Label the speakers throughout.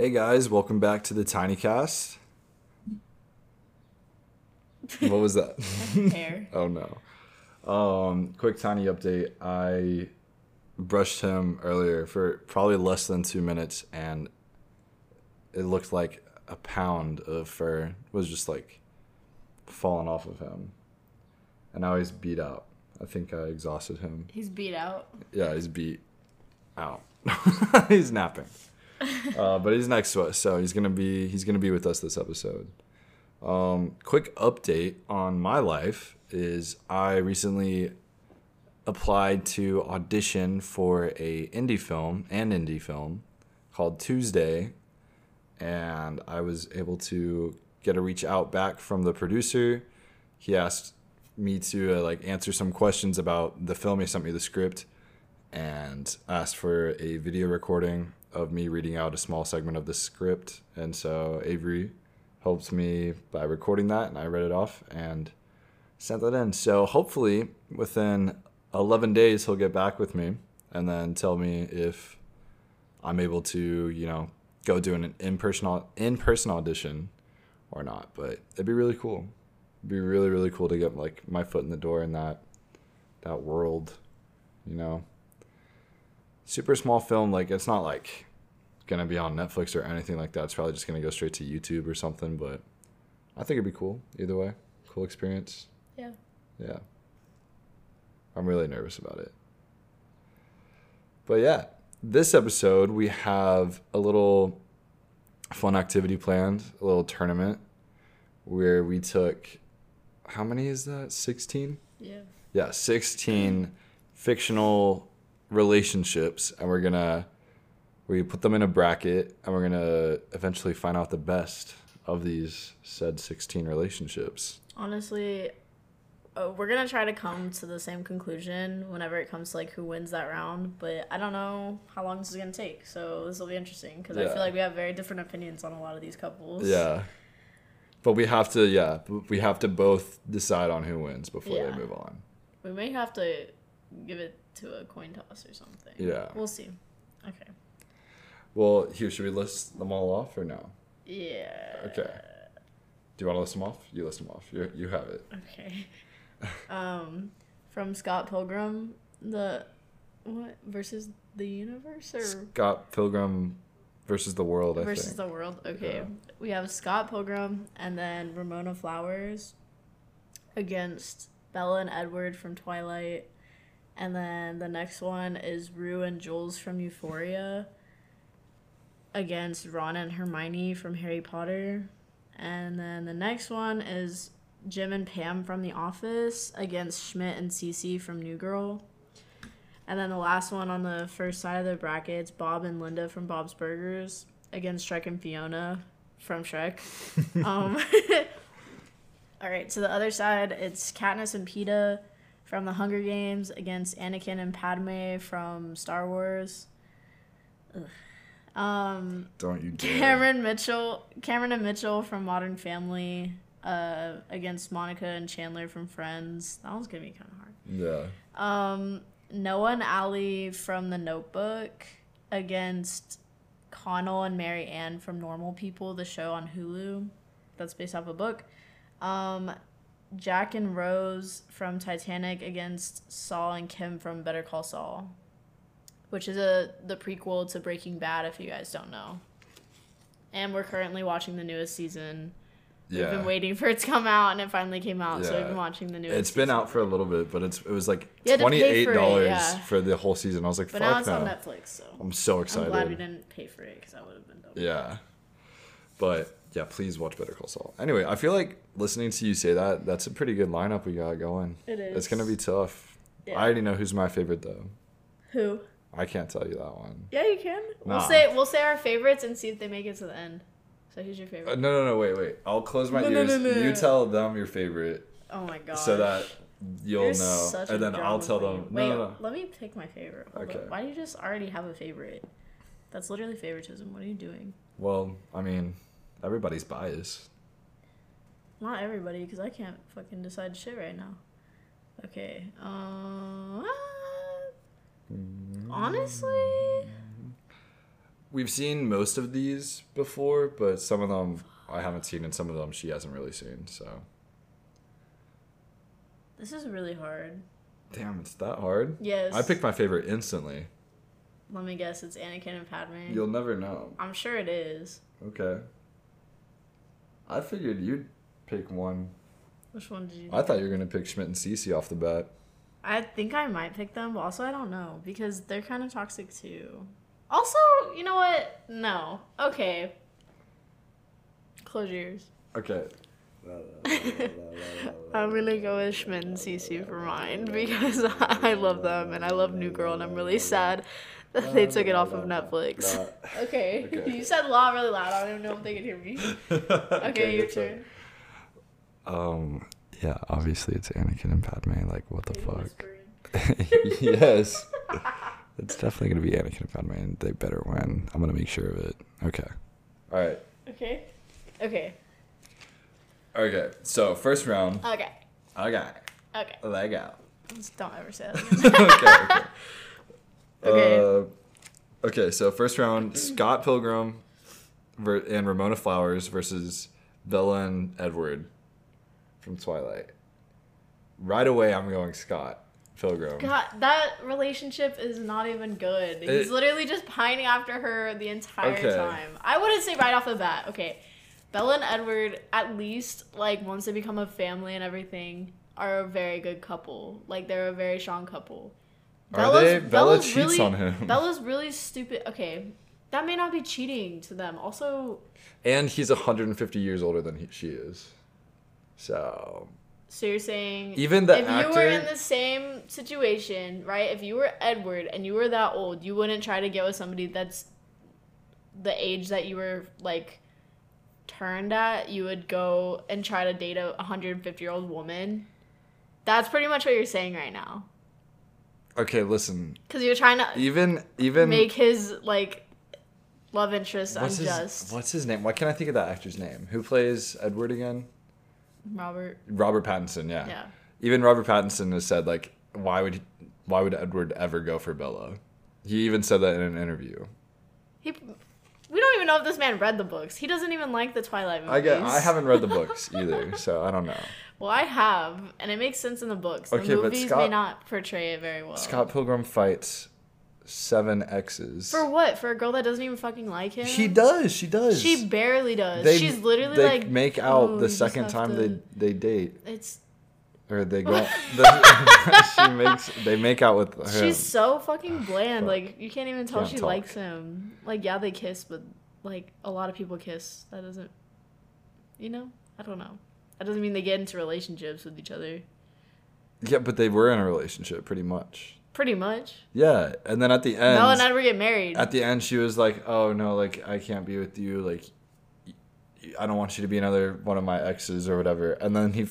Speaker 1: Hey guys, welcome back to the Tiny Cast. What was that?
Speaker 2: Hair.
Speaker 1: oh no. Um, quick tiny update. I brushed him earlier for probably less than two minutes, and it looked like a pound of fur was just like falling off of him, and now he's beat out. I think I exhausted him.
Speaker 2: He's beat out.
Speaker 1: Yeah, he's beat out. he's napping. Uh, but he's next to us, so he's gonna be he's gonna be with us this episode. Um, quick update on my life is I recently applied to audition for a indie film and indie film called Tuesday, and I was able to get a reach out back from the producer. He asked me to uh, like answer some questions about the film. He sent me the script and asked for a video recording of me reading out a small segment of the script. And so Avery helped me by recording that, and I read it off and sent that in. So hopefully within 11 days, he'll get back with me and then tell me if I'm able to, you know, go do an in-person in-person audition or not. But it'd be really cool. It'd be really really cool to get like my foot in the door in that that world, you know. Super small film, like it's not like gonna be on Netflix or anything like that. It's probably just gonna go straight to YouTube or something. But I think it'd be cool either way. Cool experience.
Speaker 2: Yeah.
Speaker 1: Yeah. I'm really nervous about it. But yeah, this episode we have a little fun activity planned, a little tournament where we took how many is that? 16?
Speaker 2: Yeah.
Speaker 1: Yeah, 16 fictional relationships and we're going to we put them in a bracket and we're going to eventually find out the best of these said 16 relationships.
Speaker 2: Honestly, uh, we're gonna try to come to the same conclusion whenever it comes to like who wins that round. But I don't know how long this is gonna take, so this will be interesting because I feel like we have very different opinions on a lot of these couples.
Speaker 1: Yeah. But we have to, yeah, we have to both decide on who wins before
Speaker 2: Yeah.
Speaker 1: they move on.
Speaker 2: We may have to give it to a coin toss or something.
Speaker 1: Yeah.
Speaker 2: We'll see. Okay.
Speaker 1: Well, here, should we list them all off or no?
Speaker 2: Yeah.
Speaker 1: Okay. Do you want to list them off? You list them off. You, you have it.
Speaker 2: Okay. um, from Scott Pilgrim, the what versus the universe or
Speaker 1: Scott Pilgrim versus the world, I
Speaker 2: versus the world. Okay,
Speaker 1: Yeah.
Speaker 2: we have Scott Pilgrim and then Ramona Flowers against Bella and Edward from Twilight, and then the next one is Rue and Jules from Euphoria against Ron and Hermione from Harry Potter, and then the next one is Jim and Pam from The Office against Schmidt and Cece from New Girl. And then the last one on the first side of the brackets, Bob and Linda from Bob's Burgers against Shrek and Fiona from Shrek. um, all right, so the other side, it's Katniss and Peeta from The Hunger Games against Anakin and Padme from Star Wars. Ugh. Um,
Speaker 1: Don't you dare.
Speaker 2: Cameron Mitchell, Cameron and Mitchell from Modern Family uh, against Monica and Chandler from Friends. That one's gonna be kind of hard.
Speaker 1: Yeah.
Speaker 2: Um, Noah and Allie from The Notebook against Connell and Marianne from Normal People, the show on Hulu. That's based off a book. Um, Jack and Rose from Titanic against Saul and Kim from Better Call Saul, which is a the prequel to Breaking Bad. If you guys don't know, and we're currently watching the newest season.
Speaker 1: Yeah.
Speaker 2: We've been waiting for it to come out, and it finally came out. Yeah. So we've been watching the newest.
Speaker 1: It's been
Speaker 2: season.
Speaker 1: out for a little bit, but it's it was like
Speaker 2: You had to
Speaker 1: twenty eight dollars
Speaker 2: yeah.
Speaker 1: for the whole season. I was like,
Speaker 2: But
Speaker 1: fuck
Speaker 2: now it's on Netflix, so
Speaker 1: I'm so excited.
Speaker 2: I'm glad we didn't pay for it because I would have been dumb.
Speaker 1: Yeah. But yeah, please watch Better Call Saul. Anyway, I feel like listening to you say that, that's a pretty good lineup we got going.
Speaker 2: It is.
Speaker 1: It's gonna be tough.
Speaker 2: Yeah.
Speaker 1: I already know who's my favorite though.
Speaker 2: Who?
Speaker 1: I can't tell you that one.
Speaker 2: Yeah, you can. We'll say we'll say our favorites and see if they make it to the end. So who's your
Speaker 1: Uh,
Speaker 2: favorite?
Speaker 1: no, no, no, wait, wait. I'll close my
Speaker 2: No,
Speaker 1: ears.
Speaker 2: no, no,
Speaker 1: You tell them your favorite
Speaker 2: oh my god.
Speaker 1: so that you'll
Speaker 2: You're
Speaker 1: know, and then I'll tell them.
Speaker 2: Wait,
Speaker 1: No, no, no.
Speaker 2: let me pick my favorite. Hold
Speaker 1: Okay.
Speaker 2: up. Why do you just already have a favorite? That's literally favoritism. What are you doing?
Speaker 1: Well, I mean, everybody's biased.
Speaker 2: Not everybody, because I can't fucking decide shit right now. Okay. Um. Honestly,
Speaker 1: we've seen most of these before, but some of them I haven't seen, and some of them she hasn't really seen. So
Speaker 2: This is really hard.
Speaker 1: damn, it's that hard.
Speaker 2: Yes.
Speaker 1: I picked my favorite instantly.
Speaker 2: Let me guess. It's Anakin and Padme.
Speaker 1: You'll never know.
Speaker 2: I'm sure it is.
Speaker 1: Okay. I figured you'd pick one.
Speaker 2: Which one did you?
Speaker 1: I thought you were gonna pick Schmidt and Cece off the bat.
Speaker 2: I think I might pick them, but also I don't know because they're kind of toxic too. Also, you know what? No. Okay. Close your ears.
Speaker 1: Okay.
Speaker 2: I'm gonna go with Schmidt and Cece for mine because I love them and I love New Girl and I'm really sad that they took it off of Netflix. Okay.
Speaker 1: Okay.
Speaker 2: You said law really loud. I don't even know if they can hear me. Okay, your
Speaker 1: good
Speaker 2: turn.
Speaker 1: Um. Yeah. Obviously, it's Anakin and Padme. Like, what the
Speaker 2: Maybe
Speaker 1: fuck? yes. It's definitely gonna be Anakin and Padme, and they better win. I'm gonna make sure of it. Okay. All right.
Speaker 2: Okay. Okay.
Speaker 1: Okay. So first round.
Speaker 2: Okay.
Speaker 1: Okay.
Speaker 2: Okay.
Speaker 1: Leg out.
Speaker 2: Just don't ever say that
Speaker 1: okay. Okay.
Speaker 2: Okay.
Speaker 1: Uh, okay. So first round: Scott Pilgrim and Ramona Flowers versus Bella and Edward from Twilight. Right away, I'm going Scott Pilgrim.
Speaker 2: God, that relationship is not even good. He's literally just pining after her the entire
Speaker 1: Okay.
Speaker 2: time. I wouldn't say right off the bat. Okay, Bella and Edward, at least like once they become a family and everything, are a very good couple. Like they're a very strong couple.
Speaker 1: Are they? Bella cheats on him.
Speaker 2: Bella's really stupid. Okay, that may not be cheating to them. Also,
Speaker 1: And he's 150 years older than he, she is. So
Speaker 2: So you're saying
Speaker 1: Even the
Speaker 2: if you were in the same situation, right? If you were Edward and you were that old, you wouldn't try to get with somebody that's the age that you were like turned at. You would go and try to date a 150 year old woman. That's pretty much what you're saying right now,
Speaker 1: okay, listen.
Speaker 2: because you're trying to
Speaker 1: Even even
Speaker 2: make his like love interest
Speaker 1: what's
Speaker 2: unjust.
Speaker 1: his what's his name? Why can't I think of that actor's name? Who plays Edward again?
Speaker 2: Robert,
Speaker 1: Robert Pattinson. Yeah.
Speaker 2: yeah.
Speaker 1: Even Robert Pattinson has said like, why would why would Edward ever go for Bella? He even said that in an interview.
Speaker 2: He, we don't even know if this man read the books. He doesn't even like the Twilight movies.
Speaker 1: I get I haven't read the books either, so I don't know.
Speaker 2: Well, I have, and it makes sense in the books. The
Speaker 1: Okay, but
Speaker 2: movies may not portray it very well.
Speaker 1: Scott Pilgrim fights seven exes.
Speaker 2: For what? For a girl that doesn't even fucking like him?
Speaker 1: She does. She does.
Speaker 2: She barely does.
Speaker 1: They-
Speaker 2: She's literally
Speaker 1: they
Speaker 2: like
Speaker 1: make out
Speaker 2: "Oh,
Speaker 1: the second time
Speaker 2: to-"
Speaker 1: they they date
Speaker 2: It's
Speaker 1: or they go. she makes they make out with him.
Speaker 2: she's so fucking bland.
Speaker 1: Fuck.
Speaker 2: Like you can't even tell
Speaker 1: Can't
Speaker 2: she
Speaker 1: talk.
Speaker 2: likes him. Like yeah, they kiss, but like a lot of people kiss. That doesn't. You know, I don't know. That doesn't mean they get into relationships with each other.
Speaker 1: yeah, but they were in a relationship pretty much.
Speaker 2: Pretty much.
Speaker 1: Yeah, and then at the end,
Speaker 2: Bella and Edward get married.
Speaker 1: at the end, she was like, "Oh no, like I can't be with you. Like I don't want you to be another one of my exes or whatever." And then he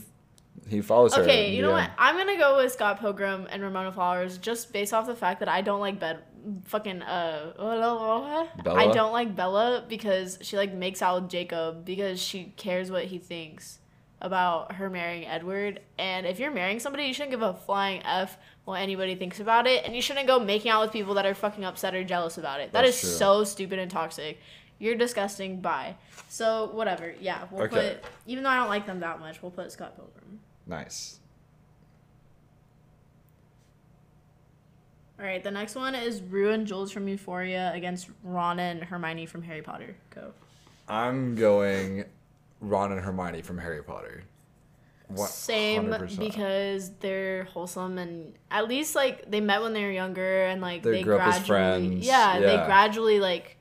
Speaker 1: he follows her.
Speaker 2: Okay, you know what? I'm gonna go with Scott Pilgrim and Ramona Flowers just based off the fact that I don't like bed fucking uh I don't like Bella because she like makes out with Jacob because she cares what he thinks about her marrying Edward. And if you're marrying somebody, you shouldn't give a flying F what anybody thinks about it. And you shouldn't go making out with people that are fucking upset or jealous about it. That is
Speaker 1: That's true.
Speaker 2: so stupid and toxic. You're disgusting. Bye. So whatever. Yeah, we'll
Speaker 1: Okay.
Speaker 2: put even though I don't like them that much, we'll put Scott Pilgrim.
Speaker 1: Nice.
Speaker 2: All right, the next one is Rue and Jules from Euphoria against Ron and Hermione from Harry Potter. Go.
Speaker 1: I'm going Ron and Hermione from Harry Potter.
Speaker 2: Same
Speaker 1: 100%.
Speaker 2: because they're wholesome and at least like they met when they were younger and like
Speaker 1: They
Speaker 2: they,
Speaker 1: grew up as
Speaker 2: gradually
Speaker 1: friends,
Speaker 2: Yeah, they gradually like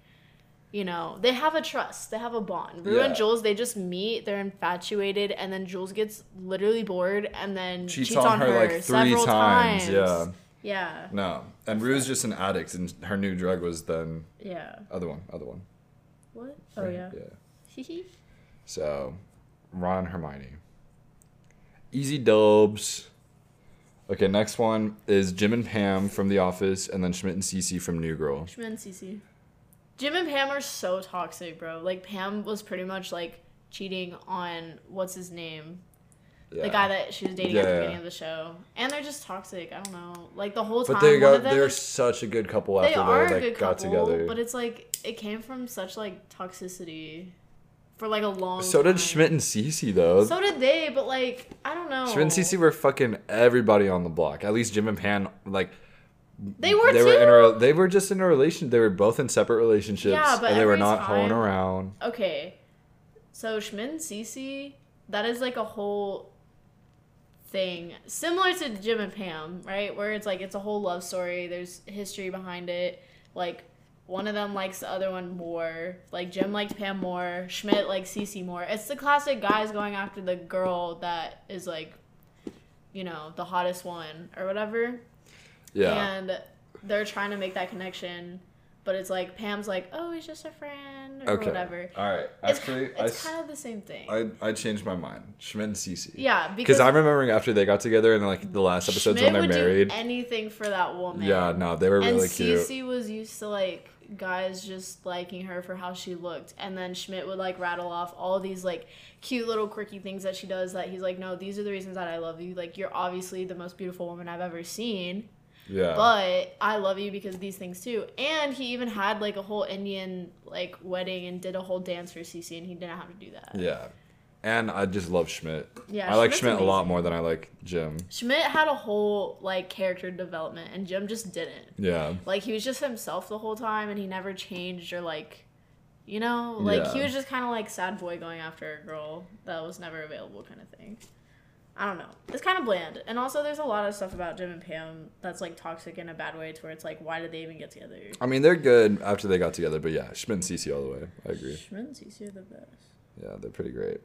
Speaker 2: you know, they have a trust, they have a bond. Rue and Jules, they just meet, they're infatuated, and then Jules gets literally bored and then
Speaker 1: cheats,
Speaker 2: cheats,
Speaker 1: on, her, like three
Speaker 2: several
Speaker 1: times. Yeah.
Speaker 2: Yeah.
Speaker 1: No. And Rue's just an addict, and her new drug was then
Speaker 2: Yeah.
Speaker 1: other one, other one.
Speaker 2: What? Oh yeah.
Speaker 1: Yeah. So, Ron and Hermione. Easy dubs. Okay, next one is Jim and Pam from The Office, and then Schmidt and Cece from New Girl.
Speaker 2: Schmidt and Cece. Jim and Pam are so toxic, bro. Like Pam was pretty much like cheating on what's his name,
Speaker 1: Yeah.
Speaker 2: the guy that she was dating at the
Speaker 1: Yeah.
Speaker 2: beginning of the show, and they're just toxic. I don't know, like the whole time.
Speaker 1: But they got, they're
Speaker 2: is-
Speaker 1: such a good couple
Speaker 2: they
Speaker 1: after
Speaker 2: are
Speaker 1: they
Speaker 2: a good
Speaker 1: like got
Speaker 2: couple,
Speaker 1: together.
Speaker 2: but it's like it came from such like toxicity for like a long. Time.
Speaker 1: So did
Speaker 2: time.
Speaker 1: Schmidt and Cece though.
Speaker 2: So did they, but like I don't know.
Speaker 1: Schmidt and Cece were fucking everybody on the block. At least Jim and Pam, like
Speaker 2: They were
Speaker 1: they
Speaker 2: too.
Speaker 1: were in a they were just in a relation. They were both in separate relationships,
Speaker 2: Yeah, but
Speaker 1: and they were not hoeing around.
Speaker 2: okay, so Schmidt and Cece, that is like a whole thing similar to Jim and Pam, right? Where it's like it's a whole love story. There's history behind it. Like one of them likes the other one more. Like Jim liked Pam more. Schmidt likes Cece more. It's the classic guys going after the girl that is like, you know, the hottest one or whatever.
Speaker 1: Yeah,
Speaker 2: And they're trying to make that connection, but it's like Pam's like, oh, he's just a friend or
Speaker 1: okay,
Speaker 2: whatever.
Speaker 1: all right.
Speaker 2: It's,
Speaker 1: Actually, I,
Speaker 2: it's
Speaker 1: s-
Speaker 2: kind of the same thing.
Speaker 1: I I changed my mind. Schmidt and Cece.
Speaker 2: yeah,
Speaker 1: Because
Speaker 2: because
Speaker 1: I'm remembering after they got together and like the last episodes
Speaker 2: Schmidt
Speaker 1: when they're married.
Speaker 2: do anything for that woman.
Speaker 1: Yeah, no, they were
Speaker 2: and
Speaker 1: really cute.
Speaker 2: Cece was used to like guys just liking her for how she looked, and then Schmidt would like rattle off all these like cute little quirky things that she does. That he's like, no, these are the reasons that I love you. Like you're obviously the most beautiful woman I've ever seen.
Speaker 1: Yeah.
Speaker 2: but I love you because of these things too. And he even had like a whole Indian like wedding and did a whole dance for Cece, and he didn't have to do that.
Speaker 1: yeah. And I just love Schmidt.
Speaker 2: Yeah,
Speaker 1: I like
Speaker 2: Schmidt's
Speaker 1: Schmidt a lot more than I like Jim.
Speaker 2: Schmidt had a whole like character development, and Jim just didn't.
Speaker 1: Yeah.
Speaker 2: Like he was just himself the whole time, and he never changed or like, you know, like he was just kind of like sad boy going after a girl that was never available, kind of thing. I don't know. It's kind of bland, and also there's a lot of stuff about Jim and Pam that's like toxic in a bad way, to where it's like, why did they even get together?
Speaker 1: I mean, they're good after they got together, but yeah, Schmidt and Cece all the way. I agree.
Speaker 2: Schmidt and Cece are the best.
Speaker 1: Yeah, they're pretty great.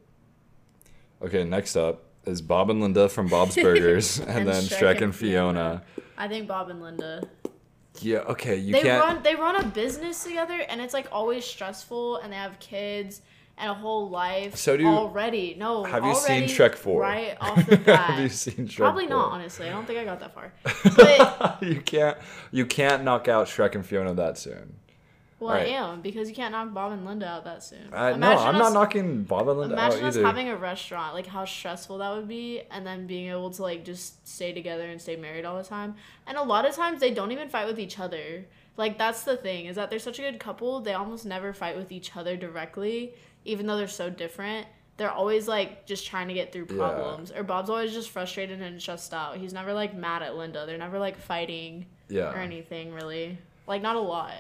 Speaker 1: Okay, next up is Bob and Linda from Bob's Burgers, and,
Speaker 2: And
Speaker 1: then
Speaker 2: Shrek
Speaker 1: Shrek,
Speaker 2: and
Speaker 1: and Fiona.
Speaker 2: I think Bob and Linda.
Speaker 1: Yeah, okay, you
Speaker 2: they
Speaker 1: can't.
Speaker 2: run they run a business together and it's like always stressful and they have kids and a whole life
Speaker 1: So do
Speaker 2: already. No,
Speaker 1: Have you seen Shrek 4?
Speaker 2: Right off the bat.
Speaker 1: Have you seen Shrek?
Speaker 2: Probably
Speaker 1: 4?
Speaker 2: not, honestly. I don't think I got that far. But
Speaker 1: you can't. You can't knock out Shrek and Fiona that soon.
Speaker 2: Well,
Speaker 1: Right.
Speaker 2: I am because you can't knock Bob and Linda out that soon.
Speaker 1: Uh, no, I'm not knocking Bob and Linda out
Speaker 2: Imagine us
Speaker 1: either.
Speaker 2: having a restaurant, like how stressful that would be, and then being able to like just stay together and stay married all the time. And a lot of times they don't even fight with each other. Like that's the thing is that they're such a good couple. They almost never fight with each other directly, even though they're so different. They're always like just trying to get through
Speaker 1: Yeah.
Speaker 2: problems. Or Bob's always just frustrated and stressed out. He's never like mad at Linda. They're never like fighting
Speaker 1: yeah.
Speaker 2: or anything really. Like not a lot.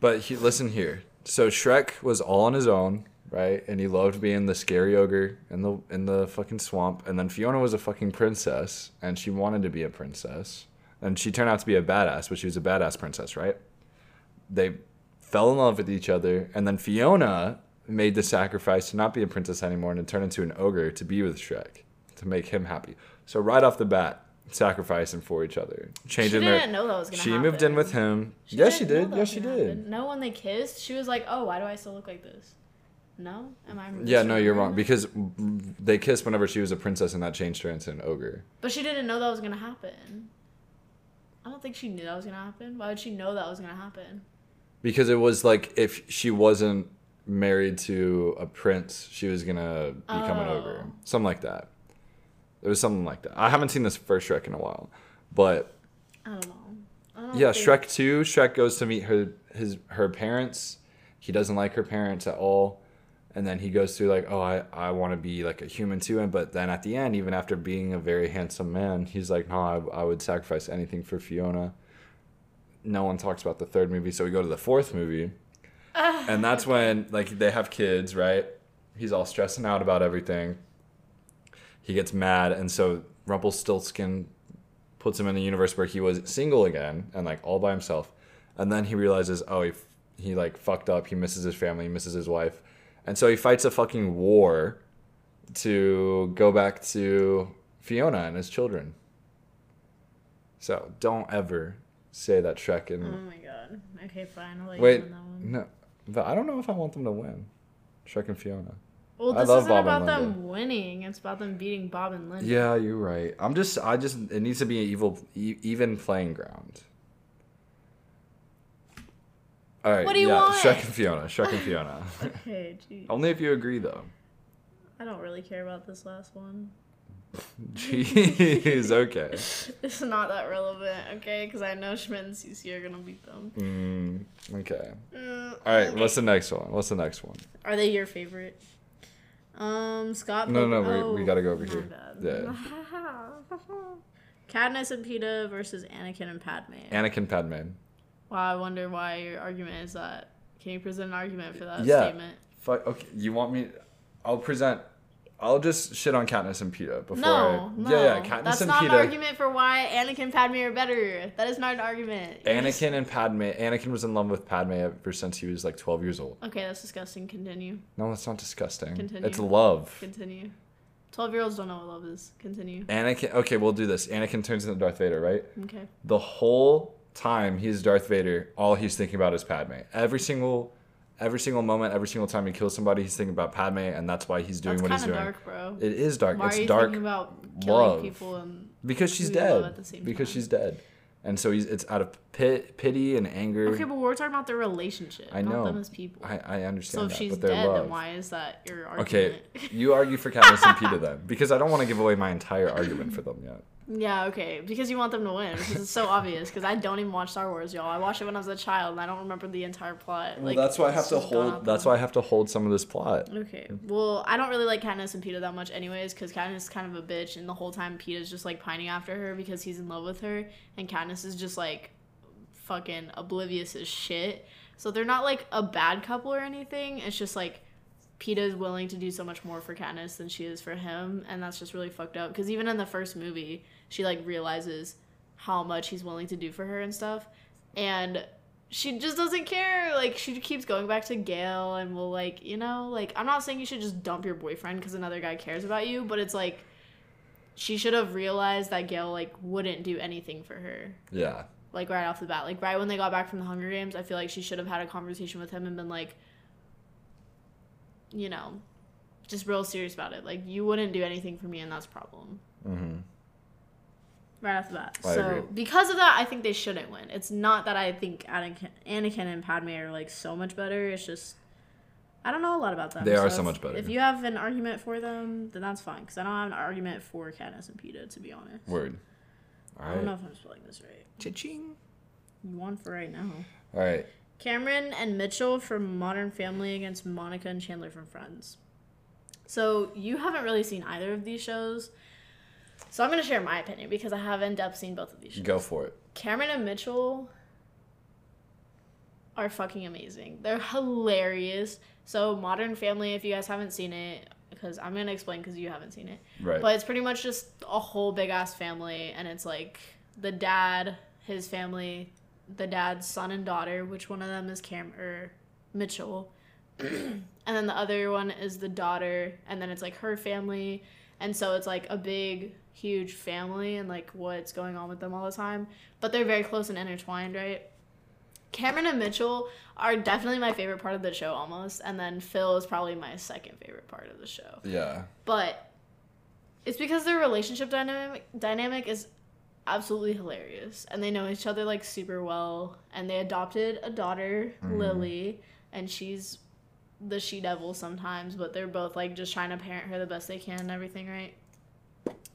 Speaker 1: But he, listen here. So Shrek was all on his own, right? And he loved being the scary ogre in the in the fucking swamp. And then Fiona was a fucking princess, and she wanted to be a princess. And she turned out to be a badass, but she was a badass princess, right? They fell in love with each other, and then Fiona made the sacrifice to not be a princess anymore and to turn into an ogre to be with Shrek, to make him happy. So right off the bat, sacrificing for each other, changing
Speaker 2: she
Speaker 1: their.
Speaker 2: didn't know that was gonna
Speaker 1: She
Speaker 2: happen.
Speaker 1: moved in with him. yes, she
Speaker 2: didn't know
Speaker 1: did. Yes, she did.
Speaker 2: happen. No, when they kissed, she was like, "Oh, why do I still look like this?" No, am I?
Speaker 1: Yeah, no, you're wrong because they kissed whenever she was a princess, and that changed her into an ogre.
Speaker 2: But she didn't know that was gonna happen. I don't think she knew that was gonna happen. Why would she know that was gonna happen?
Speaker 1: Because it was like if she wasn't married to a prince, she was gonna become an ogre,
Speaker 2: Oh.
Speaker 1: something like that. It was something like that. I haven't seen this first Shrek in a while, but
Speaker 2: I don't know. I don't
Speaker 1: yeah,
Speaker 2: think-
Speaker 1: Shrek two. Shrek goes to meet her his her parents. He doesn't like her parents at all, and then he goes through like, oh, I I want to be like a human too. And but then at the end, even after being a very handsome man, he's like, no, I, I would sacrifice anything for Fiona. No one talks about the third movie, so we go to the fourth movie, and that's when like they have kids, right? He's all stressing out about everything. He gets mad, and so Rumpelstiltskin puts him in a universe where he was single again and like all by himself, and then he realizes, oh, he he like fucked up. He misses his family, he misses his wife, and so he fights a fucking war to go back to Fiona and his children. So don't ever say that Shrek and.
Speaker 2: Oh my god. Okay, fine.
Speaker 1: Wait,
Speaker 2: you that one.
Speaker 1: no, but I don't know if I want them to win. Shrek and Fiona.
Speaker 2: Well, this isn't
Speaker 1: Bob
Speaker 2: about them winning. It's about them beating Bob and Linda.
Speaker 1: Yeah, you're right. I'm just, I just, it needs to be an evil, e- even playing ground. All right.
Speaker 2: What do you
Speaker 1: yeah,
Speaker 2: want?
Speaker 1: Shrek and Fiona. Shrek and Fiona.
Speaker 2: Okay, geez.
Speaker 1: Only if you agree, though.
Speaker 2: I don't really care about this last one.
Speaker 1: Jeez, okay.
Speaker 2: It's not that relevant, okay? Because I know Schmidt and Cece are gonna beat them.
Speaker 1: Mm, okay.
Speaker 2: Mm,
Speaker 1: All right.
Speaker 2: okay.
Speaker 1: What's the next one? What's the next one?
Speaker 2: Are they your favorite? Um, Scott.
Speaker 1: No, no,
Speaker 2: Pilgrim-
Speaker 1: we- we gotta go over
Speaker 2: my
Speaker 1: here.
Speaker 2: bad. Katniss and Peeta versus Anakin and Padme.
Speaker 1: Anakin Padme.
Speaker 2: wow, I wonder why your argument is that. Can you present an argument for that
Speaker 1: Yeah.
Speaker 2: statement?
Speaker 1: Fuck. Okay. You want me? I'll present. I'll just shit on Katniss and Peeta before.
Speaker 2: No,
Speaker 1: I,
Speaker 2: no.
Speaker 1: Yeah, yeah. Katniss
Speaker 2: That's
Speaker 1: and
Speaker 2: not an argument for why Anakin and Padme are better. That is not an argument. You're just-
Speaker 1: Anakin and Padme. Anakin was in love with Padme ever since he was like 12 years old.
Speaker 2: Okay, that's disgusting. Continue.
Speaker 1: No, that's not disgusting.
Speaker 2: Continue.
Speaker 1: It's love.
Speaker 2: Continue. Twelve year olds don't know what love is. Continue.
Speaker 1: Anakin. Okay, we'll do this. Anakin turns into Darth Vader, right?
Speaker 2: Okay.
Speaker 1: The whole time he's Darth Vader, all he's thinking about is Padme. Every single, every single moment, every single time he kills somebody, he's thinking about Padme, and that's why he's doing
Speaker 2: That's
Speaker 1: what he's doing.
Speaker 2: dark, bro.
Speaker 1: It is dark.
Speaker 2: Why
Speaker 1: it's
Speaker 2: are you
Speaker 1: dark
Speaker 2: thinking about killing
Speaker 1: love.
Speaker 2: people and
Speaker 1: because she's
Speaker 2: who you love
Speaker 1: dead.
Speaker 2: at the same
Speaker 1: because
Speaker 2: time?
Speaker 1: she's dead, and so he's it's out of pit, pity and anger.
Speaker 2: Okay, but we're talking about their relationship,
Speaker 1: I
Speaker 2: not
Speaker 1: know.
Speaker 2: them as people.
Speaker 1: I, I understand
Speaker 2: so if
Speaker 1: that,
Speaker 2: she's dead,
Speaker 1: love.
Speaker 2: then why is that your argument?
Speaker 1: Okay, you argue for Katniss and Peeta then, because I don't want to give away my entire argument for them yet.
Speaker 2: Yeah, okay, because you want them to win, because it's so obvious. Because I don't even watch Star Wars, y'all. I watched it when I was a child, and I don't remember the entire plot.
Speaker 1: Well,
Speaker 2: like,
Speaker 1: that's why I have to hold. That's why I have to hold some of this plot.
Speaker 2: Okay. Well, I don't really like Katniss and Peeta that much, anyways, because Katniss is kind of a bitch, and the whole time Peeta's just like pining after her because he's in love with her, and Katniss is just like fucking oblivious as shit. So they're not like a bad couple or anything. It's just like Peeta is willing to do so much more for Katniss than she is for him, and that's just really fucked up. Because even in the first movie, she like realizes how much he's willing to do for her and stuff, and she just doesn't care. Like she keeps going back to Gale and will like, you know, like I'm not saying you should just dump your boyfriend because another guy cares about you, but it's like she should have realized that Gale like wouldn't do anything for her.
Speaker 1: Yeah.
Speaker 2: Like right off the bat. Like right when they got back from the Hunger Games, I feel like she should have had a conversation with him and been like you know, just real serious about it. Like you wouldn't do anything for me and that's a problem.
Speaker 1: Mm-hmm.
Speaker 2: Right off the bat.
Speaker 1: I
Speaker 2: so
Speaker 1: agree.
Speaker 2: because of that, I think they shouldn't win. It's not that I think Anakin, Anakin and Padme are like so much better. It's just I don't know a lot about them.
Speaker 1: They are so
Speaker 2: if-
Speaker 1: much better.
Speaker 2: If you have an argument for them, then that's fine. Because I don't have an argument for Katniss and Peeta, to be honest.
Speaker 1: Word. All
Speaker 2: I don't know if I'm spelling this right.
Speaker 1: Cha-ching.
Speaker 2: You won for right now.
Speaker 1: All right.
Speaker 2: Cameron and Mitchell from Modern Family against Monica and Chandler from Friends. So you haven't really seen either of these shows. So I'm gonna share my opinion because I have in depth seen both of these shows.
Speaker 1: Go for it.
Speaker 2: Cameron and Mitchell are fucking amazing. They're hilarious. So Modern Family, if you guys haven't seen it, because I'm gonna explain because you haven't seen it.
Speaker 1: Right.
Speaker 2: But it's pretty much just a whole big ass family, and it's like the dad, his family, the dad's son and daughter, which one of them is Cam or Mitchell, and then the other one is the daughter, and then it's like her family, and so it's like a big, huge family, and like what's going on with them all the time. But they're very close and intertwined, right? Cameron and Mitchell are definitely my favorite part of the show, almost, and then Phil is probably my second favorite part of the show
Speaker 1: yeah.
Speaker 2: but it's because their relationship dynamic dynamic is absolutely hilarious and they know each other like super well and they adopted a daughter mm. lily and she's the she devil sometimes but they're both like just trying to parent her the best they can and everything right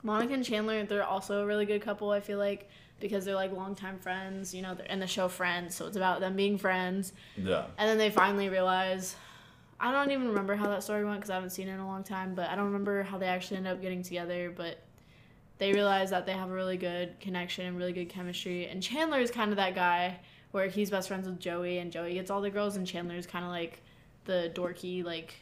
Speaker 2: monica and chandler they're also a really good couple i feel like because they're like longtime friends you know they're in the show friends so it's about them being friends
Speaker 1: Yeah.
Speaker 2: and then they finally realize I don't even remember how that story went because I haven't seen it in a long time, but I don't remember how they actually ended up getting together. But they realize that they have a really good connection and really good chemistry. And Chandler is kind of that guy where he's best friends with Joey, and Joey gets all the girls, and Chandler is kind of like the dorky, like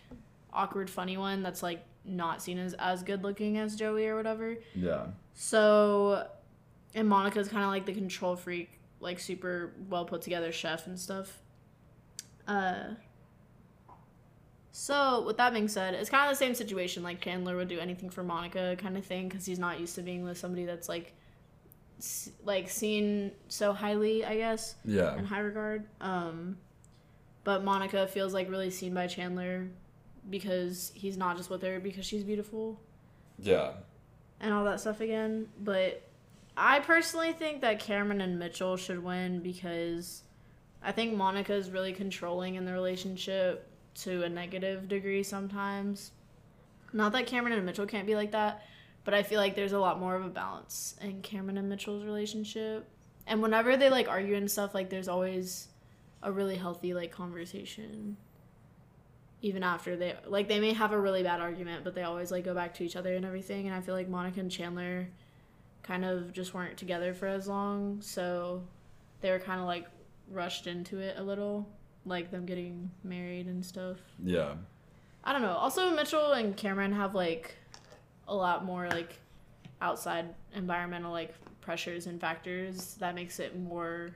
Speaker 2: awkward, funny one that's like not seen as as good looking as Joey or whatever.
Speaker 1: Yeah.
Speaker 2: So, and Monica's kind of like the control freak, like super well put together chef and stuff. Uh, so with that being said, it's kind of the same situation. Like Chandler would do anything for Monica, kind of thing, because he's not used to being with somebody that's like, s- like seen so highly, I guess
Speaker 1: Yeah.
Speaker 2: in high regard. Um, but Monica feels like really seen by Chandler because he's not just with her because she's beautiful
Speaker 1: Yeah.
Speaker 2: and all that stuff again. But I personally think that Cameron and Mitchell should win because I think Monica is really controlling in the relationship to a negative degree sometimes. Not that Cameron and Mitchell can't be like that, But I feel like there's a lot more of a balance in Cameron and Mitchell's relationship. And whenever they like argue and stuff, like there's always a really healthy like conversation. Even after they like they may have a really bad argument, but they always like go back to each other and everything. And I feel like Monica and Chandler kind of just weren't together for as long, so they were kind of like rushed into it a little, like them getting married and stuff.
Speaker 1: Yeah.
Speaker 2: I don't know. Also, Mitchell and Cameron have like a lot more like outside environmental like pressures and factors that makes it more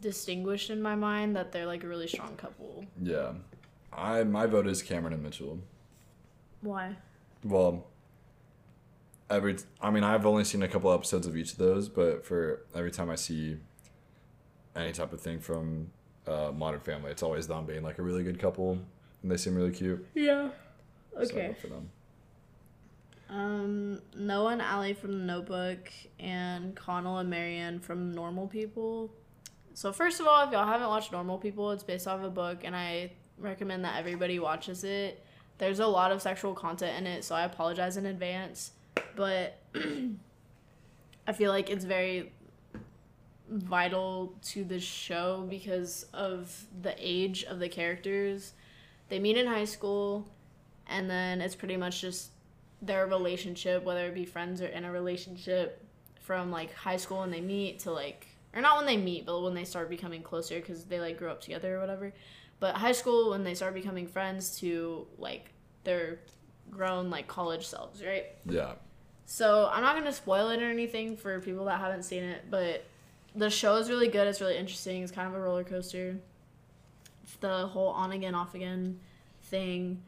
Speaker 2: distinguished in my mind that they're like a really strong couple.
Speaker 1: Yeah. I my vote is Cameron and Mitchell.
Speaker 2: Why?
Speaker 1: Well, every I mean I've only seen a couple episodes of each of those, but for every time I see any type of thing from uh, Modern Family, it's always them being like a really good couple, and they seem really cute.
Speaker 2: Yeah.
Speaker 1: So I
Speaker 2: Okay.
Speaker 1: vote for them.
Speaker 2: Um, Noah and Allie from The Notebook, and Connell and Marianne from Normal People. So first of all, if y'all haven't watched Normal People, it's based off a book, and I recommend that everybody watches it. There's a lot of sexual content in it, so I apologize in advance, but I feel like it's very vital to the show because of the age of the characters. They meet in high school, and then it's pretty much just their relationship, whether it be friends or in a relationship, from like high school when they meet to like, or not when they meet, but when they start becoming closer because they like grew up together or whatever. But high school when they start becoming friends to like their grown like college selves, right?
Speaker 1: Yeah.
Speaker 2: So I'm not gonna spoil it or anything for people that haven't seen it, but the show is really good. It's really interesting. It's kind of a roller coaster. It's the whole on again, off again thing.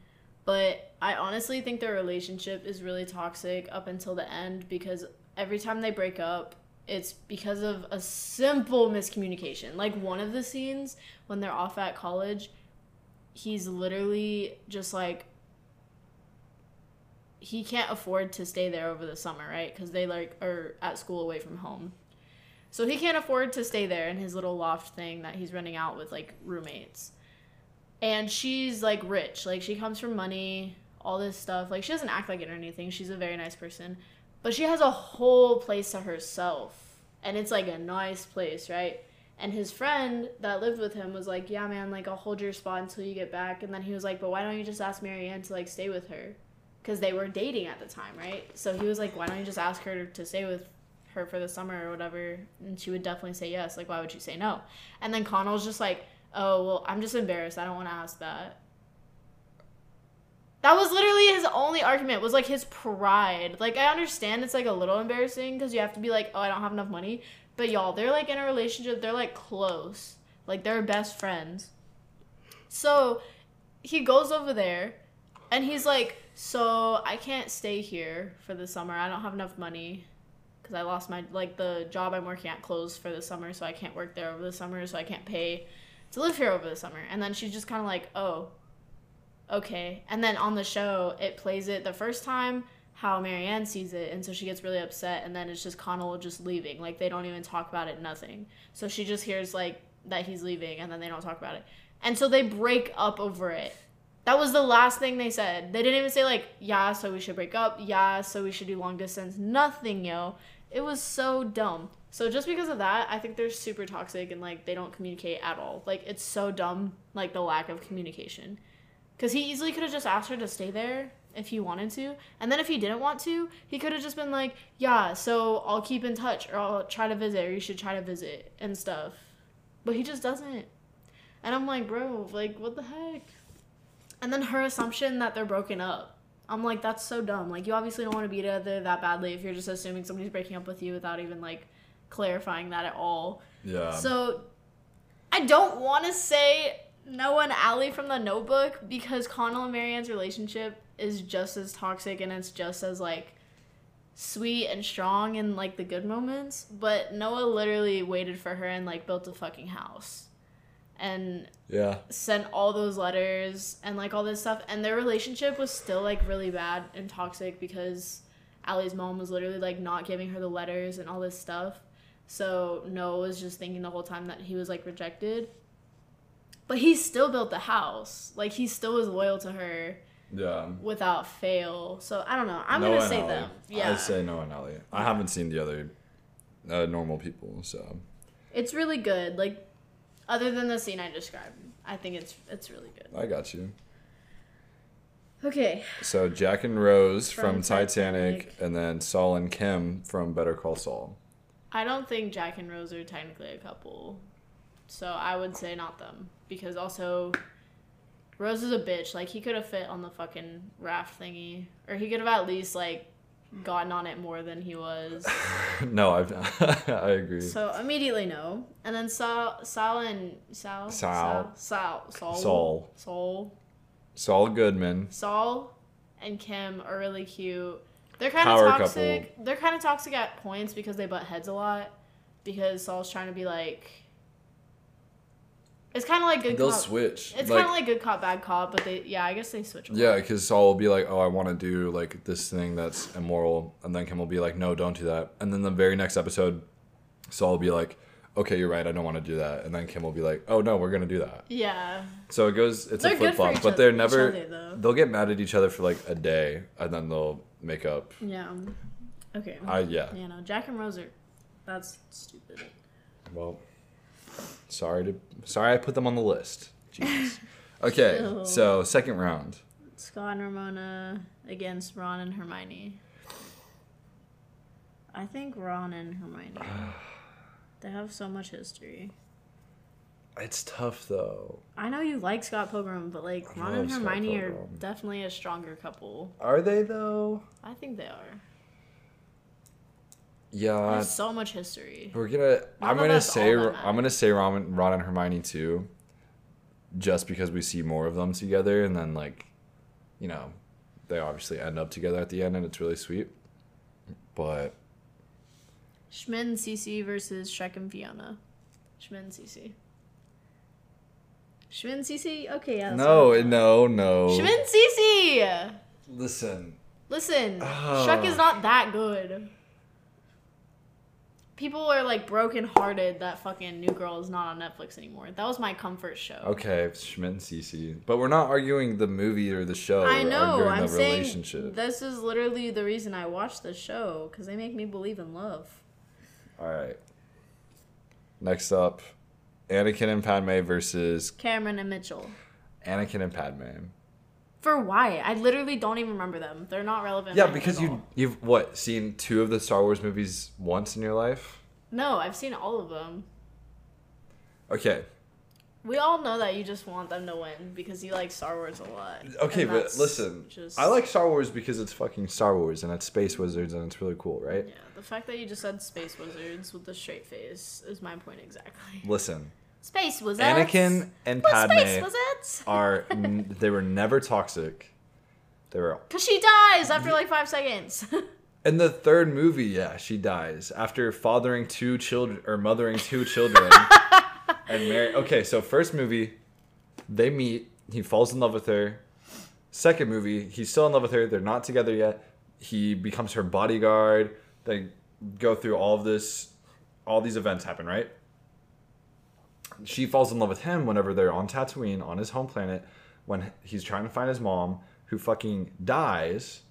Speaker 2: But I honestly think their relationship is really toxic up until the end because every time they break up, it's because of a simple miscommunication. Like one of the scenes when they're off at college, he's literally just like he can't afford to stay there over the summer, right? Because they like are at school away from home. So he can't afford to stay there in his little loft thing that he's renting out with like roommates. And she's like rich, like she comes from money, all this stuff. Like she doesn't act like it or anything. She's a very nice person, but she has a whole place to herself, and it's like a nice place, right? And his friend that lived with him was like, "Yeah, man, like I'll hold your spot until you get back." And then he was like, "But why don't you just ask Marianne to like stay with her?" Because they were dating at the time, right? So he was like, "Why don't you just ask her to stay with her for the summer or whatever?" And she would definitely say yes. Like, why would you say no? And then Connell's just like, "Oh, well, I'm just embarrassed. I don't want to ask that." That was literally his only argument. Was like his pride. Like I understand it's like a little embarrassing because you have to be like, "Oh, I don't have enough money." But y'all, they're like in a relationship. They're like close. Like they're best friends. So he goes over there and he's like, "So I can't stay here for the summer. I don't have enough money because I lost my like the job I'm working at closed for the summer, so I can't work there over the summer, so I can't pay to live here over the summer." And then she's just kind of like, "Oh, okay." And then on the show, it plays it the first time how Marianne sees it, and so she gets really upset, and then it's just Connell just leaving. Like they don't even talk about it, nothing. So she just hears like that he's leaving, and then they don't talk about it. And so they break up over it. That was the last thing they said. They didn't even say like, yeah, so we should break up. Yeah, so we should do long distance. Nothing, yo. It was so dumb. So just because of that, I think they're super toxic and like they don't communicate at all. Like it's so dumb, like the lack of communication. Cuz he easily could have just asked her to stay there if he wanted to. And then if he didn't want to, he could have just been like, "Yeah, so I'll keep in touch or I'll try to visit or you should try to visit and stuff." But he just doesn't. And I'm like, "Bro, like what the heck?" And then her assumption that they're broken up. I'm like, that's so dumb. Like, you obviously don't want to be together that badly if you're just assuming somebody's breaking up with you without even like clarifying that at all.
Speaker 1: Yeah.
Speaker 2: So, I don't want to say Noah and Allie from the Notebook because Connell and Marianne's relationship is just as toxic and it's just as like sweet and strong in like the good moments. But Noah literally waited for her and like built a fucking house. And
Speaker 1: yeah.
Speaker 2: sent all those letters and like all this stuff and their relationship was still like really bad and toxic because Allie's mom was literally like not giving her the letters and all this stuff. So Noah was just thinking the whole time that he was like rejected. But he still built the house. Like he still was loyal to her
Speaker 1: Yeah.
Speaker 2: without fail. So I don't know. I'm
Speaker 1: Noah
Speaker 2: gonna say
Speaker 1: Ellie.
Speaker 2: them. Yeah.
Speaker 1: I say Noah and Ellie. I haven't seen the other uh, normal people, so
Speaker 2: It's really good. Like, other than the scene I described, I think it's it's really good.
Speaker 1: I got you.
Speaker 2: Okay.
Speaker 1: So Jack and Rose from,
Speaker 2: From
Speaker 1: Titanic,
Speaker 2: Titanic.
Speaker 1: and then Saul and Kim from Better Call Saul.
Speaker 2: I don't think Jack and Rose are technically a couple, so I would say not them because also Rose is a bitch. Like he could have fit on the fucking raft thingy, or he could have at least like gotten on it more than he was.
Speaker 1: no, I've, I agree.
Speaker 2: So immediately no. And then Sal, Sal and Sal,
Speaker 1: Sal.
Speaker 2: Sal, Sal,
Speaker 1: Saul.
Speaker 2: Saul,
Speaker 1: Saul Goodman.
Speaker 2: Saul, and Kim are really cute. They're kind of toxic. They're kind of toxic at points because they butt heads a lot. Because Saul's trying to be like. It's kind of like good
Speaker 1: They'll
Speaker 2: cop.
Speaker 1: switch.
Speaker 2: It's
Speaker 1: like,
Speaker 2: kind of like good cop, bad cop, but they yeah, I guess they switch. a
Speaker 1: yeah, because Saul will be like, "Oh, I want to do like this thing that's immoral," and then Kim will be like, "No, don't do that." And then the very next episode, Saul will be like, "Okay, you're right. I don't want to do that." And then Kim will be like, "Oh no, we're gonna do that."
Speaker 2: Yeah.
Speaker 1: So it goes. It's
Speaker 2: They're
Speaker 1: a flip flop, but they're never.
Speaker 2: other.
Speaker 1: They'll get mad at each other for like a day, and then they'll make up.
Speaker 2: Yeah. Okay.
Speaker 1: I yeah.
Speaker 2: Yeah, know, Jack and Rose are. That's stupid.
Speaker 1: Well, sorry to sorry I put them on the list. Jeez. Okay,
Speaker 2: Ew.
Speaker 1: so second round.
Speaker 2: Scott and Ramona against Ron and Hermione. I think Ron and Hermione. they have so much history.
Speaker 1: It's tough though.
Speaker 2: I know you like Scott Pilgrim, but like Ron and Hermione are definitely a stronger couple.
Speaker 1: Are they though?
Speaker 2: I think they are.
Speaker 1: Yeah.
Speaker 2: There's so much history.
Speaker 1: We're gonna. I'm gonna say. I'm gonna say Ron, Ron and Hermione too. Just because we see more of them together, and then like, you know, they obviously end up together at the end, and it's really sweet. But
Speaker 2: Schmidt and Cece versus Shrek and Fiona. Cece. Schmidt and Cece? Okay, yeah.
Speaker 1: no, no, no.
Speaker 2: and Cece!
Speaker 1: Listen,
Speaker 2: Listen,
Speaker 1: Ah.
Speaker 2: Shrek is not that good. People are like brokenhearted that fucking New Girl is not on Netflix anymore. That was my comfort show.
Speaker 1: okay, Schmidt and Cece, but we're not arguing the movie or the show.
Speaker 2: I know. I'm saying
Speaker 1: relationship.
Speaker 2: this is literally the reason I watch the show because they make me believe in love.
Speaker 1: All right. Next up, Anakin and Padme versus
Speaker 2: Cameron and Mitchell.
Speaker 1: Anakin and Padme.
Speaker 2: For why? I literally don't even remember them. They're not relevant.
Speaker 1: Yeah, because you you've what seen two of the Star Wars movies once in your life.
Speaker 2: No, I've seen all of them.
Speaker 1: Okay,
Speaker 2: We all know that you just want them to win because you like Star Wars a lot.
Speaker 1: okay, but listen,
Speaker 2: just-
Speaker 1: I like Star Wars because it's fucking Star Wars and it's space wizards and it's really cool, right?
Speaker 2: Yeah, the fact that you just said space wizards with the straight face is my point exactly.
Speaker 1: Listen,
Speaker 2: Space wizards.
Speaker 1: Anakin and
Speaker 2: What space
Speaker 1: Padme
Speaker 2: wizards?
Speaker 1: are n- they were never toxic. They were
Speaker 2: Cause she dies after like five seconds.
Speaker 1: in the third movie. Yeah, she dies after fathering two children or mothering two children and marry. Okay, so first movie, they meet. He falls in love with her. Second movie, he's still in love with her. They're not together yet. He becomes her bodyguard. They go through all of this. All these events happen, right? She falls in love with him whenever they're on Tatooine, on his home planet, when he's trying to find his mom, who fucking dies,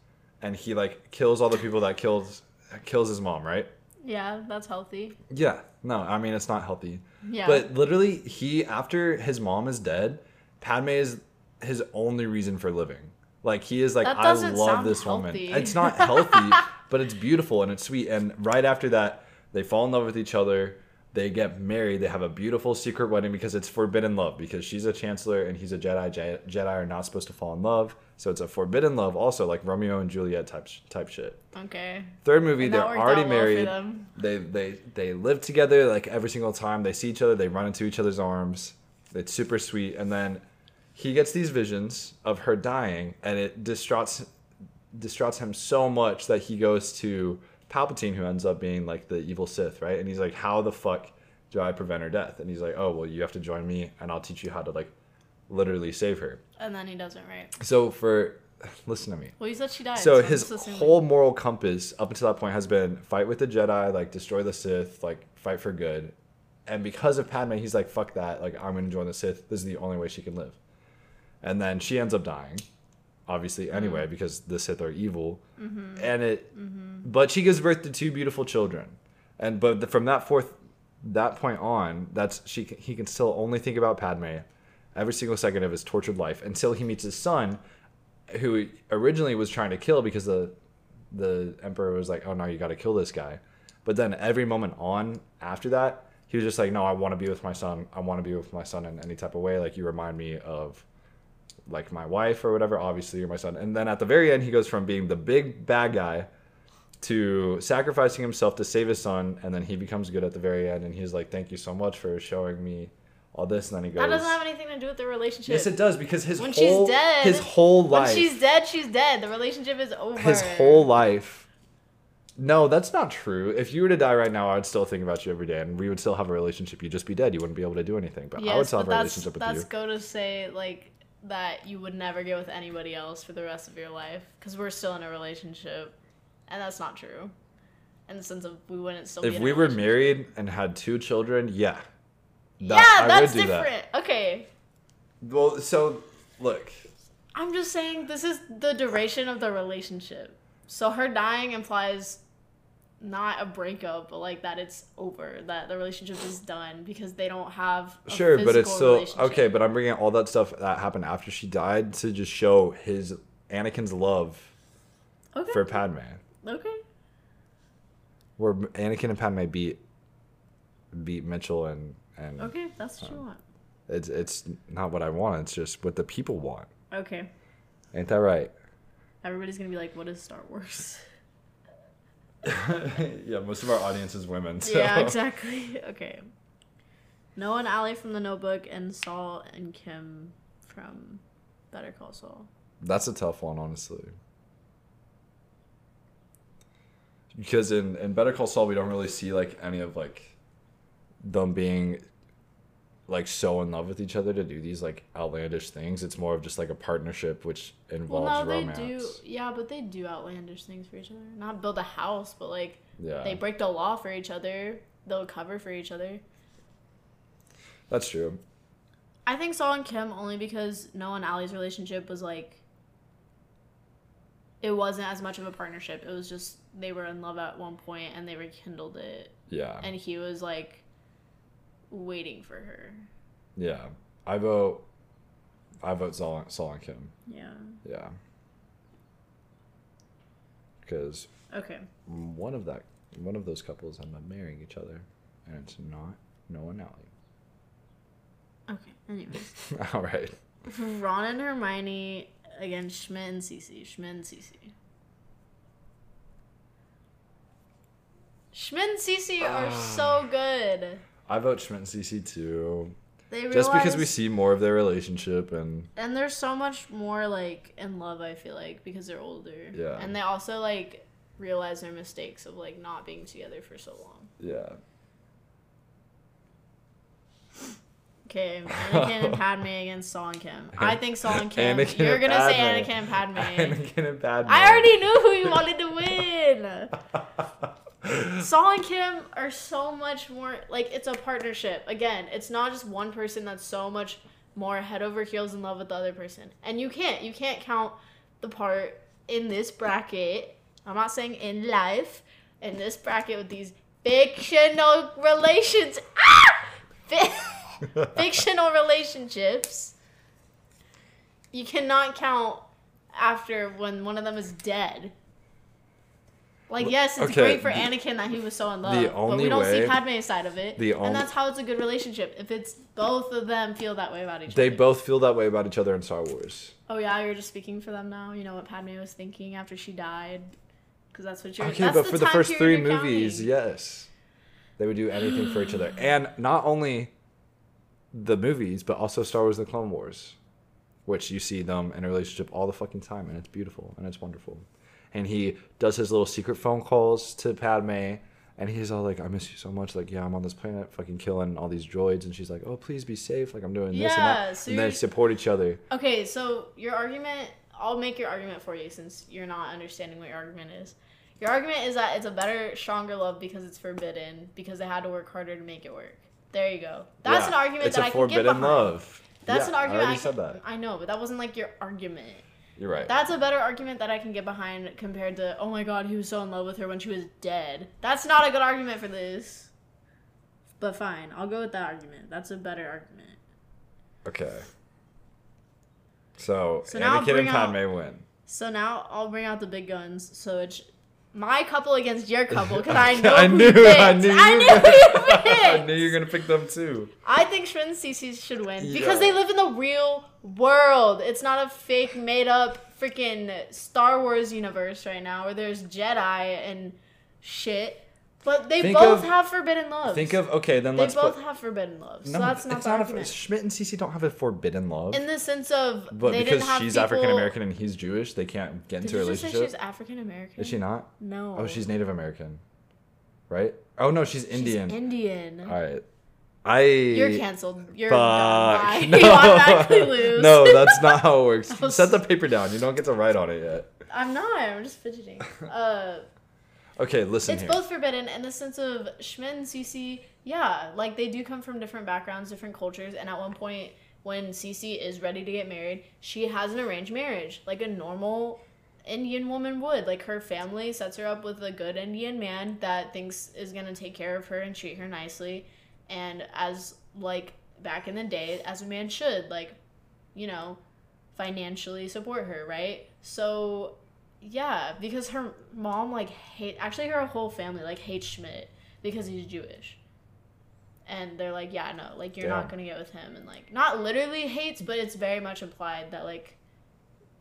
Speaker 1: and he like kills all the people that kills kills his mom, right?
Speaker 2: yeah, that's healthy.
Speaker 1: Yeah. No, I mean it's not healthy.
Speaker 2: Yeah.
Speaker 1: But literally, he after his mom is dead, Padme is his only reason for living. Like he is like, I love this
Speaker 2: healthy."
Speaker 1: woman. It's not healthy, but it's beautiful and it's sweet. And right after that, they fall in love with each other. They get married. They have a beautiful secret wedding because it's forbidden love because she's a chancellor and he's a Jedi. Je- Jedi are not supposed to fall in love, so it's a forbidden love. Also, like Romeo and Juliet type sh- type shit.
Speaker 2: Okay.
Speaker 1: Third movie, they're already
Speaker 2: well
Speaker 1: married. They they they live together like every single time they see each other. They run into each other's arms. It's super sweet. And then he gets these visions of her dying, and it distraughts distraughts him so much that he goes to Palpatine, who ends up being like the evil Sith, right? And he's like, "How the fuck do I prevent her death?" And he's like, "Oh well, you have to join me, and I'll teach you how to like literally save her."
Speaker 2: And then he doesn't, right?
Speaker 1: So for listen to me.
Speaker 2: Well, you said she died.
Speaker 1: So
Speaker 2: I'm
Speaker 1: his whole moral compass up until that point has been fight with the Jedi, like destroy the Sith, like fight for good. And because of Padme, he's like, fuck that, like I'm gonna join the Sith. This is the only way she can live. And then she ends up dying, obviously
Speaker 2: Mm-hmm.
Speaker 1: anyway because the Sith are evil, and it. But she gives birth to two beautiful children, and but the, from that fourth, that point on, that's she he can still only think about Padme, every single second of his tortured life until he meets his son, who originally was trying to kill because the the emperor was like, "Oh no, you got to kill this guy," but then every moment on after that, he was just like, "No, I want to be with my son. I want to be with my son in any type of way. Like you remind me of." Like my wife or whatever obviously you're my son and then at the very end he goes from being the big bad guy to sacrificing himself to save his son and then he becomes good at the very end and he's like thank you so much for showing me all this and then he goes
Speaker 2: That doesn't have anything to do with the relationship.
Speaker 1: yes it does because his
Speaker 2: When she's
Speaker 1: whole
Speaker 2: dead-
Speaker 1: his whole life.
Speaker 2: when she's dead, she's dead. The relationship is over.
Speaker 1: his whole life no that's not true if you were to die right now i would still think about you every day and we would still have a relationship you'd just be dead you wouldn't be able to do anything but i would
Speaker 2: Yes,
Speaker 1: still have a
Speaker 2: that's
Speaker 1: relationship with
Speaker 2: that's
Speaker 1: you
Speaker 2: go to say like that you would never get with anybody else for the rest of your life because we're still in a relationship, and that's not true. In the sense of we wouldn't still. be
Speaker 1: if we were married and had two children yeah That-
Speaker 2: yeah,
Speaker 1: I
Speaker 2: that's
Speaker 1: would do that.
Speaker 2: different. Okay,
Speaker 1: Well, so look,
Speaker 2: I'm just saying this is the duration of the relationship. So her dying implies not a breakup, but like that it's over, that the relationship is done because they don't have a
Speaker 1: sure, but it's still okay. But I'm bringing all that stuff that happened after she died to just show his Anakin's love
Speaker 2: okay,
Speaker 1: for Padme,
Speaker 2: okay,
Speaker 1: where Anakin and Padme beat beat Mitchell and and
Speaker 2: okay, that's what you um, want.
Speaker 1: it's it's not what I want. It's just what the people want.
Speaker 2: Okay,
Speaker 1: Ain't that right?
Speaker 2: everybody's gonna be like, "What is Star Wars?"
Speaker 1: yeah, most of our audience is women. So.
Speaker 2: Yeah, exactly. Okay. Noah and Allie from The Notebook, and Saul and Kim from Better Call Saul.
Speaker 1: That's a tough one, honestly. Because in, in Better Call Saul, we don't really see like any of like them being like so in love with each other to do these like outlandish things. It's more of just like a partnership, which
Speaker 2: Well,
Speaker 1: involves
Speaker 2: no,
Speaker 1: romance.
Speaker 2: they do. Yeah, but they do outlandish things for each other. Not build a house, but like
Speaker 1: Yeah,
Speaker 2: they break the law for each other. They'll cover for each other.
Speaker 1: that's true.
Speaker 2: I think Saul and Kim only because Noah and Allie's relationship was like. It wasn't as much of a partnership. It was just they were in love at one point and they rekindled it,
Speaker 1: Yeah,
Speaker 2: and he was like waiting for her.
Speaker 1: yeah. I vote. I vote Saul, Saul and Kim.
Speaker 2: Yeah.
Speaker 1: Yeah, because
Speaker 2: Okay.
Speaker 1: one of that one of those couples end up marrying each other, and it's not Noah and Allie.
Speaker 2: Okay. Anyways,
Speaker 1: All right.
Speaker 2: Ron and Hermione against Schmidt and Cece. Schmidt and Cece. Schmidt and Cece are so ah. good.
Speaker 1: I vote Schmidt and Cece too.
Speaker 2: They realize,
Speaker 1: Just because we see more of their relationship and
Speaker 2: and they're so much more like in love. I feel like because they're older.
Speaker 1: Yeah.
Speaker 2: And they also like realize their mistakes of like not being together for so long.
Speaker 1: yeah.
Speaker 2: Okay, Anakin and Padme against Saul and Kim. I think Saul and Kim.
Speaker 1: Anakin
Speaker 2: You're gonna say
Speaker 1: Padme.
Speaker 2: Anakin and Padme.
Speaker 1: Anakin and Padme.
Speaker 2: I already knew who you wanted to win. Saul and Kim are so much more like it's a partnership. Again, it's not just one person that's so much more head over heels in love with the other person. And you can't you can't count the part in this bracket. I'm not saying in life, in this bracket with these fictional relations. Ah! Fi- fictional relationships. You cannot count after when one of them is dead. Like yes, it's
Speaker 1: Okay,
Speaker 2: great for
Speaker 1: the-
Speaker 2: Anakin that he was so in love,
Speaker 1: the
Speaker 2: but we don't see
Speaker 1: way-
Speaker 2: Padme's side of it,
Speaker 1: the only-
Speaker 2: and that's how it's a good relationship. If it's both of them feel that way about each
Speaker 1: They
Speaker 2: other.
Speaker 1: They both feel that way about each other in Star Wars.
Speaker 2: oh yeah, you're just speaking for them now. You know what Padme was thinking after she died, because that's what you're.
Speaker 1: Okay,
Speaker 2: that's
Speaker 1: but for the first three movies,
Speaker 2: counting.
Speaker 1: yes. They would do anything for each other. And not only the movies, but also Star Wars The Clone Wars, which you see them in a relationship all the fucking time, and it's beautiful and it's wonderful. And he does his little secret phone calls to Padme, and he's all like, I miss you so much. Like, yeah, I'm on this planet fucking killing all these droids. And she's like, oh, please be safe. Like, I'm doing this and
Speaker 2: Yeah,
Speaker 1: that.
Speaker 2: so
Speaker 1: and they support each other.
Speaker 2: Okay, so your argument, I'll make your argument for you since you're not understanding what your argument is. Your argument is that it's a better, stronger love because it's forbidden, because they had to work harder to make it work. There you go. That's
Speaker 1: Yeah,
Speaker 2: an argument that I can get behind.
Speaker 1: It's a forbidden love.
Speaker 2: That's
Speaker 1: Yeah,
Speaker 2: an argument
Speaker 1: I
Speaker 2: I, can,
Speaker 1: said that.
Speaker 2: I know, but that wasn't like your argument.
Speaker 1: You're right.
Speaker 2: That's a better argument that I can get behind compared to, oh my god, he was so in love with her when she was dead. That's not a good argument for this. But fine, I'll go with that argument. That's a better argument.
Speaker 1: okay. So,
Speaker 2: So now
Speaker 1: Anakin and
Speaker 2: bring out-
Speaker 1: win.
Speaker 2: So now I'll bring out the big guns. So it's my couple against your couple because I know
Speaker 1: I
Speaker 2: who
Speaker 1: knew,
Speaker 2: you picked.
Speaker 1: I knew,
Speaker 2: I knew
Speaker 1: were
Speaker 2: who
Speaker 1: gonna- I knew you were gonna pick them too.
Speaker 2: I think Schmidt and Cece should win because they live in the real world. It's not a fake, made up freaking Star Wars universe right now where there's Jedi and shit. But they
Speaker 1: Think
Speaker 2: both
Speaker 1: of-
Speaker 2: have forbidden love.
Speaker 1: Think of okay, then
Speaker 2: they
Speaker 1: let's
Speaker 2: both
Speaker 1: put.
Speaker 2: have forbidden love. So
Speaker 1: No,
Speaker 2: that's not
Speaker 1: it's
Speaker 2: the
Speaker 1: not
Speaker 2: argument.
Speaker 1: a, Schmidt and Cece don't have a forbidden love.
Speaker 2: in the sense of
Speaker 1: but
Speaker 2: they
Speaker 1: because
Speaker 2: didn't have
Speaker 1: she's African American and he's Jewish, they can't get into a
Speaker 2: you just say
Speaker 1: relationship.
Speaker 2: she's African American?
Speaker 1: Is she not?
Speaker 2: No.
Speaker 1: Oh, she's Native American, right? Oh no, she's
Speaker 2: She's
Speaker 1: Indian.
Speaker 2: Indian.
Speaker 1: All right, I.
Speaker 2: You're canceled. You're
Speaker 1: Fuck.
Speaker 2: done.
Speaker 1: No.
Speaker 2: you automatically lose.
Speaker 1: no, that's not how it works. Set the paper down. You don't get to write on it yet.
Speaker 2: I'm not. I'm just fidgeting. Uh,
Speaker 1: Okay, listen
Speaker 2: it's
Speaker 1: here.
Speaker 2: both forbidden in the sense of Schmidt and Cece. Yeah, like they do come from different backgrounds, different cultures, and at one point when Cece is ready to get married, she has an arranged marriage, like a normal Indian woman would. Like her family sets her up with a good Indian man that thinks is gonna take care of her and treat her nicely, and as like back in the day, as a man should, like, you know, financially support her, right? So yeah, because her mom like hate actually her whole family like hates Schmidt because he's Jewish. And they're like, yeah, no, like you're not gonna get with him, and like not literally hates, but it's very much implied that like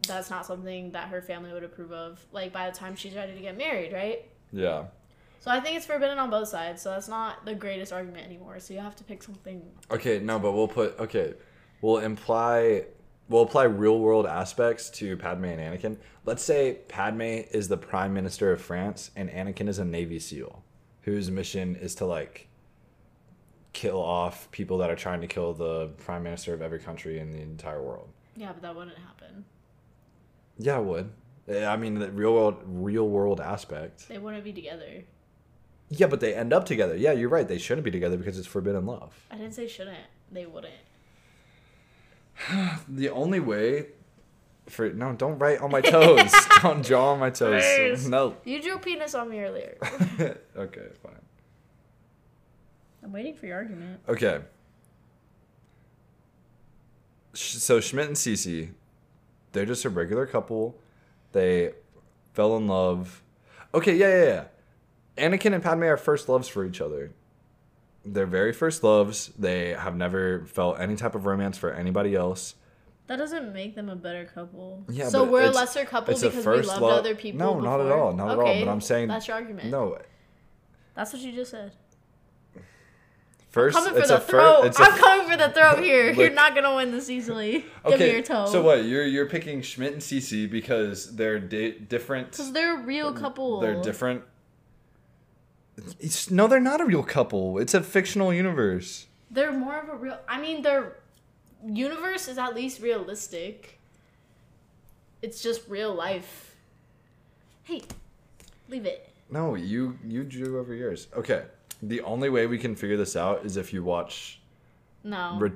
Speaker 2: that's not something that her family would approve of. Like by the time she's ready to get married, right?
Speaker 1: yeah.
Speaker 2: So I think it's forbidden on both sides. So that's not the greatest argument anymore. So you have to pick something.
Speaker 1: Okay, no, but we'll put okay. We'll imply we'll apply real world aspects to Padme and Anakin. Let's say Padme is the prime minister of France and Anakin is a Navy SEAL whose mission is to like kill off people that are trying to kill the prime minister of every country in the entire world.
Speaker 2: Yeah, but that wouldn't happen.
Speaker 1: Yeah, it would. I mean, the real world real world aspect.
Speaker 2: They wouldn't be together.
Speaker 1: Yeah, but they end up together. Yeah, you're right. They shouldn't be together because it's forbidden love.
Speaker 2: I didn't say shouldn't. They wouldn't.
Speaker 1: The only way for no, don't write on my toes. don't draw on my toes.
Speaker 2: Please.
Speaker 1: No.
Speaker 2: You drew penis on me earlier.
Speaker 1: okay, fine.
Speaker 2: I'm waiting for your argument.
Speaker 1: Okay. So Schmidt and Cece, they're just a regular couple. They fell in love. Okay, yeah, yeah, yeah. Anakin and Padme are first loves for each other. They're very first loves. They have never felt any type of romance for anybody else.
Speaker 2: That doesn't make them a better couple.
Speaker 1: Yeah,
Speaker 2: so we're a lesser couple
Speaker 1: it's a
Speaker 2: because we loved
Speaker 1: love-
Speaker 2: other people.
Speaker 1: No, not at all, not at all, but I'm saying-
Speaker 2: that's your argument.
Speaker 1: No,
Speaker 2: that's what you just said.
Speaker 1: first I'm
Speaker 2: Coming for
Speaker 1: it's
Speaker 2: the
Speaker 1: a fir-
Speaker 2: throat.
Speaker 1: it's a
Speaker 2: I'm coming for the throat here. You're not gonna win this easily. Give me your toe.
Speaker 1: So what? You're you're picking Schmidt and Cece because they're di- different.
Speaker 2: Because they're a real couple.
Speaker 1: They're different. It's, no, they're not a real couple. It's a fictional universe.
Speaker 2: They're more of a real. I mean, their universe is at least realistic. It's just real life. Hey, leave it.
Speaker 1: No, you you drew over yours. Okay. The only way we can figure this out is if you watch,
Speaker 2: No.
Speaker 1: Re-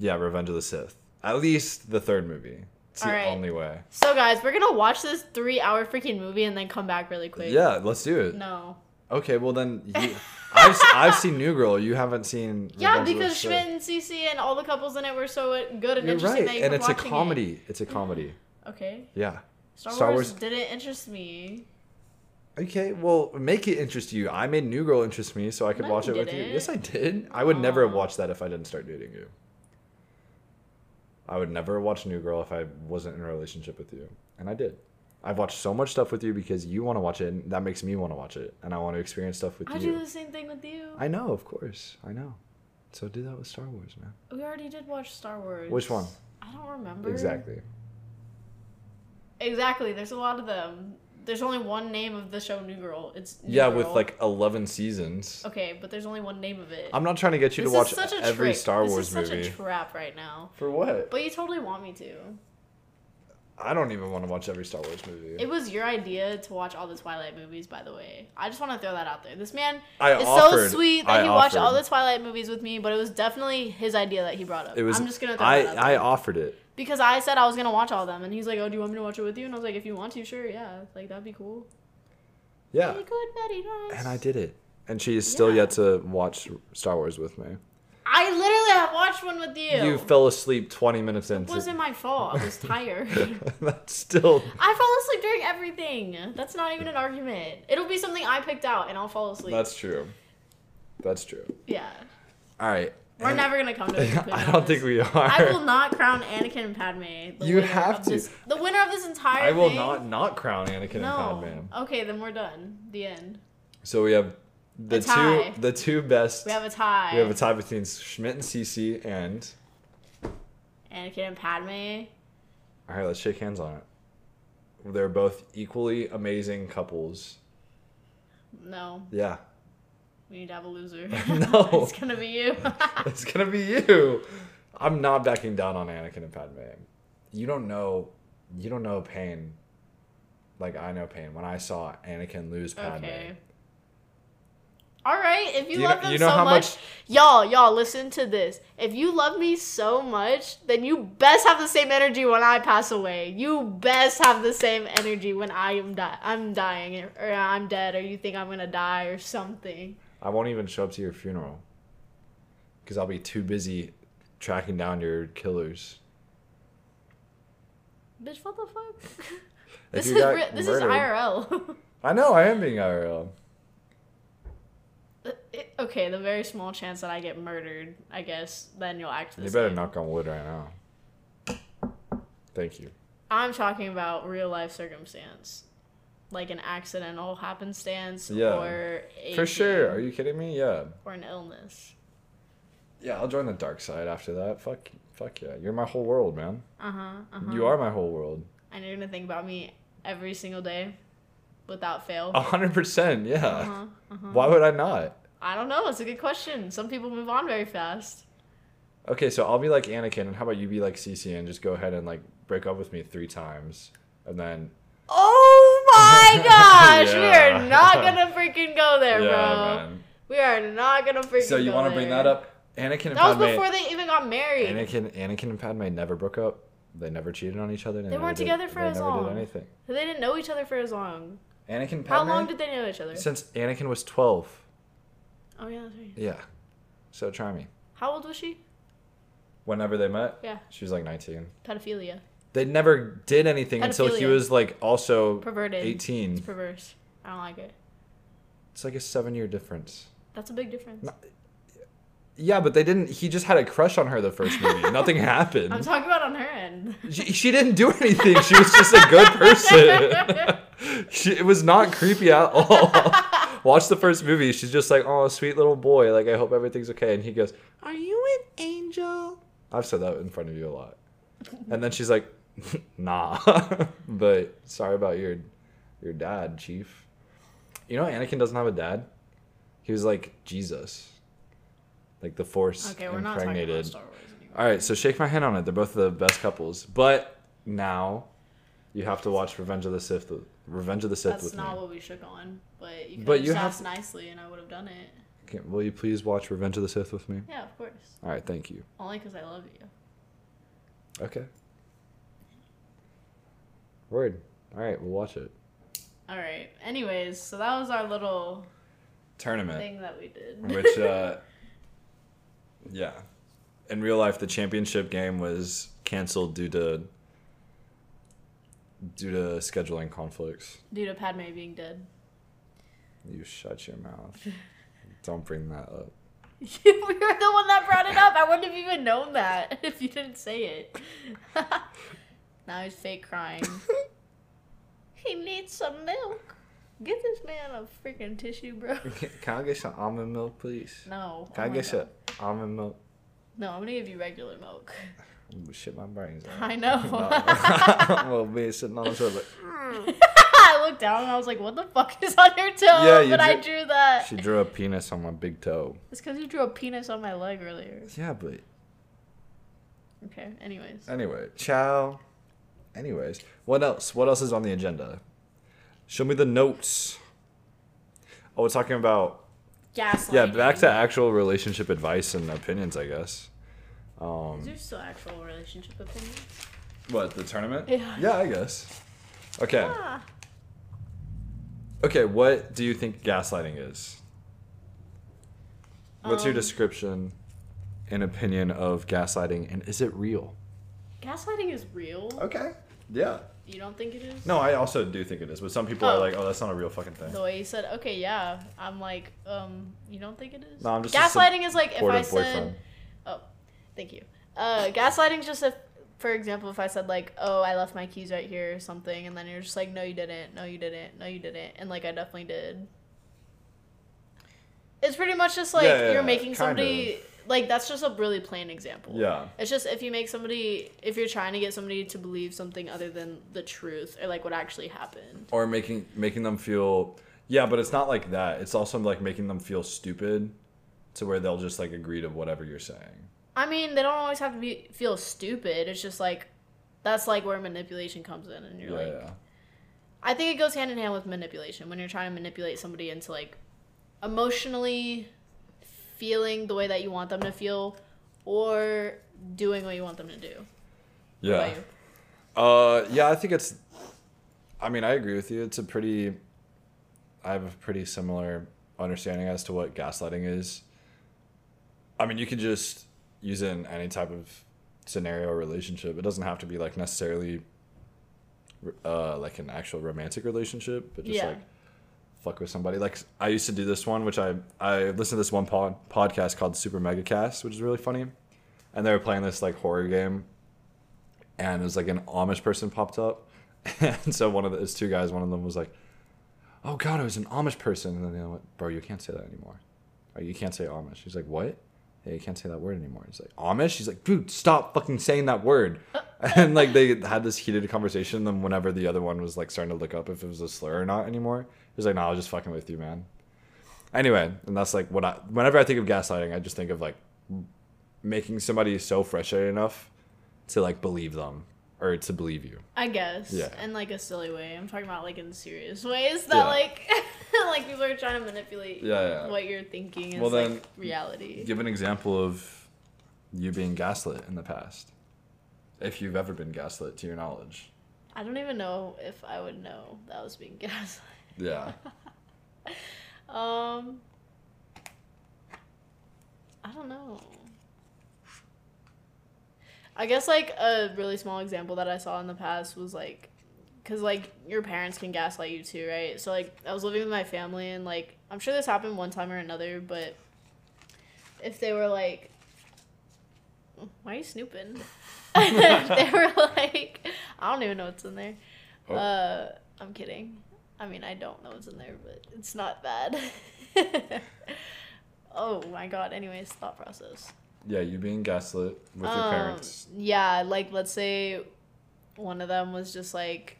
Speaker 1: yeah, Revenge of the Sith. At least the third movie. It's the
Speaker 2: Alright.
Speaker 1: only way.
Speaker 2: so guys, we're gonna watch this three-hour freaking movie and then come back really quick.
Speaker 1: Yeah, let's do it.
Speaker 2: No.
Speaker 1: Okay, well then, you, I've I've seen New Girl. You haven't seen.
Speaker 2: Yeah,
Speaker 1: Revenge of
Speaker 2: because. Schmidt and Cece and all the couples in it were so good and
Speaker 1: You're
Speaker 2: interesting
Speaker 1: right,
Speaker 2: that you
Speaker 1: and it's a comedy. It's a comedy.
Speaker 2: Okay.
Speaker 1: Yeah.
Speaker 2: Star,
Speaker 1: Star
Speaker 2: Wars,
Speaker 1: Wars-
Speaker 2: didn't interest me.
Speaker 1: Okay, well, make it interest you. I made New Girl interest me, so I could
Speaker 2: No,
Speaker 1: watch it with you. Yes, I did. I would never have
Speaker 2: oh.
Speaker 1: watched that if I didn't start dating you. I would never watch New Girl if I wasn't in a relationship with you, and I did. I've watched so much stuff with you because you want to watch it, and that makes me want to watch it, and I want to experience stuff with
Speaker 2: I
Speaker 1: you.
Speaker 2: I do the same thing with you.
Speaker 1: I know, of course, I know. So do that with Star Wars, man.
Speaker 2: we already did watch Star Wars.
Speaker 1: Which one?
Speaker 2: I don't remember.
Speaker 1: Exactly.
Speaker 2: Exactly. There's a lot of them. There's only one name of the show New Girl. It's New
Speaker 1: Yeah, with like eleven seasons.
Speaker 2: Okay, but there's only one name of it.
Speaker 1: I'm not trying to get you
Speaker 2: this
Speaker 1: to watch
Speaker 2: such a
Speaker 1: every
Speaker 2: trick.
Speaker 1: Star Wars this
Speaker 2: is such
Speaker 1: movie.
Speaker 2: a trap right now.
Speaker 1: For what?
Speaker 2: But you totally want me to.
Speaker 1: I don't even want to watch every Star Wars movie.
Speaker 2: It was your idea to watch all the Twilight movies, by the way. I just want to throw that out there. This man
Speaker 1: I
Speaker 2: is
Speaker 1: offered-
Speaker 2: so sweet that
Speaker 1: I
Speaker 2: he watched all the Twilight movies with me, but it was definitely his idea that he brought up.
Speaker 1: It was.
Speaker 2: I'm just gonna throw
Speaker 1: I
Speaker 2: that out
Speaker 1: I
Speaker 2: there.
Speaker 1: offered it.
Speaker 2: Because I said I was gonna watch all of them, and he's like, "Oh, do you want me to watch it with you?" And I was like, "If you want to, sure, yeah, like that'd be cool."
Speaker 1: Yeah.
Speaker 2: Very good, very nice.
Speaker 1: And I did it. And she is still
Speaker 2: Yeah.
Speaker 1: yet to watch Star Wars with me.
Speaker 2: I literally have watched one with you.
Speaker 1: You fell asleep 20 minutes
Speaker 2: It
Speaker 1: into
Speaker 2: wasn't my fault. I was tired.
Speaker 1: That's still.
Speaker 2: I fall asleep during everything. That's not even an argument. It'll be something I picked out, and I'll fall asleep.
Speaker 1: That's true. That's true.
Speaker 2: yeah.
Speaker 1: All right.
Speaker 2: We're
Speaker 1: And-
Speaker 2: never gonna come to a conclusion.
Speaker 1: I don't think we are.
Speaker 2: I will not crown Anakin and Padme.
Speaker 1: You have to.
Speaker 2: This, the winner of this entire.
Speaker 1: I will
Speaker 2: thing.
Speaker 1: not not crown Anakin
Speaker 2: No.
Speaker 1: and Padme.
Speaker 2: Okay, then we're done. The end.
Speaker 1: So we have the two the two best.
Speaker 2: We have a tie.
Speaker 1: we have a tie between Schmidt and Cece and.
Speaker 2: Anakin and Padme.
Speaker 1: All right, let's shake hands on it. They're both equally amazing couples.
Speaker 2: No,
Speaker 1: Yeah.
Speaker 2: we need to have a loser.
Speaker 1: No.
Speaker 2: it's gonna be you.
Speaker 1: it's gonna be you. I'm not backing down on Anakin and Padme. You don't know, you don't know pain. Like I know pain when I saw Anakin lose Padme.
Speaker 2: okay. All right, if you,
Speaker 1: you
Speaker 2: love
Speaker 1: know-
Speaker 2: them
Speaker 1: you know
Speaker 2: so much,
Speaker 1: much-
Speaker 2: y'all, y'all, listen to this. If you love me so much, then you best have the same energy when I pass away. You best have the same energy when I am di- I'm dying or I'm dead or you think I'm gonna die or something.
Speaker 1: I won't even show up to your funeral because I'll be too busy tracking down your killers.
Speaker 2: Bitch, what the fuck? This is re- this is IRL.
Speaker 1: I know I am being IRL.
Speaker 2: It- okay, the very small chance that I get murdered, I guess, then you'll act the
Speaker 1: You
Speaker 2: same.
Speaker 1: better knock on wood right now. Thank you.
Speaker 2: I'm talking about real life circumstance, like an accidental happenstance
Speaker 1: Yeah.
Speaker 2: or a
Speaker 1: For sure. Are you kidding me? Yeah.
Speaker 2: or an illness.
Speaker 1: Yeah, I'll join the dark side after that. Fuck, fuck yeah. You're my whole world, man.
Speaker 2: Uh huh. Uh-huh.
Speaker 1: You are my whole world.
Speaker 2: And you're gonna think about me every single day, without fail.
Speaker 1: A hundred percent, yeah.
Speaker 2: Uh-huh, uh-huh.
Speaker 1: Why would I not?
Speaker 2: I don't know. It's a good question. Some people move on very fast.
Speaker 1: Okay, so I'll be like Anakin, and how about you be like Cece and just go ahead and like break up with me three times, and then
Speaker 2: Oh my gosh, we are not gonna freaking go there,
Speaker 1: yeah,
Speaker 2: bro.
Speaker 1: man.
Speaker 2: We are not gonna freaking. Go there.
Speaker 1: So you
Speaker 2: want to
Speaker 1: bring that up? Anakin and
Speaker 2: That was
Speaker 1: Padme.
Speaker 2: before they even got married.
Speaker 1: Anakin, Anakin and Padme never broke up. They never cheated on each other. They, never
Speaker 2: weren't
Speaker 1: did-
Speaker 2: together for
Speaker 1: they
Speaker 2: as
Speaker 1: never
Speaker 2: long.
Speaker 1: did anything.
Speaker 2: They didn't know each other for as long.
Speaker 1: Anakin Padme.
Speaker 2: How long did they know each other?
Speaker 1: Since Anakin was twelve.
Speaker 2: Oh yeah, that's right.
Speaker 1: Yeah. So try me.
Speaker 2: How old was she?
Speaker 1: Whenever they met,
Speaker 2: Yeah,
Speaker 1: she was like nineteen.
Speaker 2: pedophilia,
Speaker 1: They never did anything until he
Speaker 2: Pedophilia.
Speaker 1: was like also
Speaker 2: perverted.
Speaker 1: eighteen.
Speaker 2: It's perverse. I don't like it.
Speaker 1: It's like a seven-year difference.
Speaker 2: That's a big difference.
Speaker 1: No, Yeah, but they didn't. He just had a crush on her the first movie. Nothing happened.
Speaker 2: I'm talking about on her end.
Speaker 1: She, she didn't do anything. She was just a good person. she, it was not creepy at all. Watch the first movie. She's just like, oh, sweet little boy. Like, I hope everything's okay. And he goes, Are you an angel? I've said that in front of you a lot. And then she's like, Nah. but sorry about your your dad, Chief. You know, Anakin doesn't have a dad. He was like Jesus, like the Force
Speaker 2: Okay, we're not talking about
Speaker 1: impregnated.
Speaker 2: Star Wars anymore.
Speaker 1: All right, so shake my hand on it. They're both the best couples. But now you have to watch Revenge of the Sith. Revenge of the Sith
Speaker 2: That's not
Speaker 1: me.
Speaker 2: what we shook on, but you could
Speaker 1: But
Speaker 2: have
Speaker 1: you have-
Speaker 2: asked nicely, and I would have done it.
Speaker 1: Okay, will you please watch Revenge of the Sith with me?
Speaker 2: Yeah, of course.
Speaker 1: All right, thank you.
Speaker 2: Only because I love you.
Speaker 1: Okay. Word. All right, we'll watch it.
Speaker 2: All right. Anyways, so that was our little
Speaker 1: Tournament,
Speaker 2: thing that we did.
Speaker 1: which, uh, yeah, in real life, the championship game was canceled due to due to scheduling conflicts.
Speaker 2: Due to Padme being dead.
Speaker 1: You shut your mouth. Don't bring that up.
Speaker 2: we were the one that brought it up. I wouldn't have even known that if you didn't say it. now he's fake crying. he needs some milk. Get this man a freaking tissue, bro.
Speaker 1: Can I get some almond milk, please?
Speaker 2: No.
Speaker 1: Can
Speaker 2: oh
Speaker 1: I get some almond milk?
Speaker 2: No, I'm gonna give you regular milk.
Speaker 1: Shit, my brains out.
Speaker 2: I know.
Speaker 1: well, me sitting on the toilet.
Speaker 2: I looked down and I was like, "What the fuck is on your toe?"
Speaker 1: Yeah, you
Speaker 2: but I
Speaker 1: drew-
Speaker 2: drew that.
Speaker 1: She drew a penis on my big toe.
Speaker 2: It's because you drew a penis on my leg earlier.
Speaker 1: Yeah, but
Speaker 2: Okay. Anyways.
Speaker 1: anyway, ciao. Anyways, what else? What else is on the agenda? Show me the notes. Oh, we're talking about
Speaker 2: Gaslighting.
Speaker 1: yeah. Back to actual relationship advice and opinions, I guess. Um,
Speaker 2: Is there still actual relationship opinions?
Speaker 1: what the tournament?
Speaker 2: Yeah.
Speaker 1: Yeah, I guess. Okay.
Speaker 2: Ah.
Speaker 1: Okay. What do you think gaslighting is? What's your
Speaker 2: Um,
Speaker 1: description and opinion of gaslighting, and is it real?
Speaker 2: Gaslighting is real.
Speaker 1: Okay. Yeah.
Speaker 2: You don't think it is?
Speaker 1: No, I also do think it is, but some people are
Speaker 2: Oh.
Speaker 1: like, "Oh, that's not a real fucking thing."
Speaker 2: The way you said, okay, yeah. I'm like, um, you don't think it is?
Speaker 1: No, I'm just a
Speaker 2: gaslighting is like if I
Speaker 1: supportive
Speaker 2: said,
Speaker 1: boyfriend.
Speaker 2: oh, thank you. Uh, gaslighting just if, for example, if I said like, oh, I left my keys right here or something, and then you're just like, no, you didn't, no, you didn't, no, you didn't, and like I definitely did. It's pretty much just like
Speaker 1: Yeah, yeah,
Speaker 2: you're making somebody like that's just a really plain example.
Speaker 1: Yeah.
Speaker 2: It's just if you make somebody, if you're trying to get somebody to believe something other than the truth or like what actually happened.
Speaker 1: or making making them feel yeah but it's not like that it's also like making them feel stupid to where they'll just like agree to whatever you're saying
Speaker 2: I mean, they don't always have to be feel stupid. It's just like that's like where manipulation comes in, and you're
Speaker 1: yeah.
Speaker 2: like,
Speaker 1: yeah
Speaker 2: I think it goes hand in hand with manipulation. When you're trying to manipulate somebody into like emotionally feeling the way that you want them to feel, or doing what you want them to do.
Speaker 1: Yeah. uh yeah i think it's i mean i agree with you. It's a pretty i have a pretty similar understanding as to what gaslighting is. I mean you could just use it in any type of scenario or relationship it doesn't have to be like necessarily uh like an actual romantic relationship but just
Speaker 2: Yeah.
Speaker 1: like fuck with somebody. Like I used to do this one, which I I listened to this one pod, podcast called Super Mega Cast, which is really funny, and they were playing this like horror game, and it was like an Amish person popped up, and so one of the it's two guys, one of them was like, "Oh God, it was an Amish person," and then the other went, "Bro, you can't say that anymore. Or you can't say Amish." He's like, "What?" Yeah, you can't say that word anymore. He's like, Amish? He's like, dude, stop fucking saying that word. and like they had this heated conversation. And then whenever the other one was like starting to look up if it was a slur or not anymore, he was like, no, I was just fucking with you, man. Anyway, and that's like what I, whenever I think of gaslighting, I just think of like making somebody so frustrated enough to like believe them or to believe you.
Speaker 2: I guess.
Speaker 1: Yeah.
Speaker 2: In like a silly way. I'm talking about like in serious ways that
Speaker 1: Yeah.
Speaker 2: like like people are trying to manipulate
Speaker 1: Yeah, yeah.
Speaker 2: what you're thinking is
Speaker 1: Well, then,
Speaker 2: like reality.
Speaker 1: Give an example of you being gaslit in the past. If you've ever been gaslit to your knowledge.
Speaker 2: I don't even know if I would know that I was being gaslit.
Speaker 1: Yeah.
Speaker 2: Um I don't know. I guess like a really small example that I saw in the past was like cuz like your parents can gaslight you too, right? So like I was living with my family and like I'm sure this happened one time or another, but if they were like why are you snooping? They were like I don't even know what's in there.
Speaker 1: Oh.
Speaker 2: Uh I'm kidding. I mean, I don't know what's in there, but it's not bad. oh my god. Anyways, thought process.
Speaker 1: Yeah, you being gaslit with your
Speaker 2: Um,
Speaker 1: parents.
Speaker 2: Yeah, like let's say one of them was just like,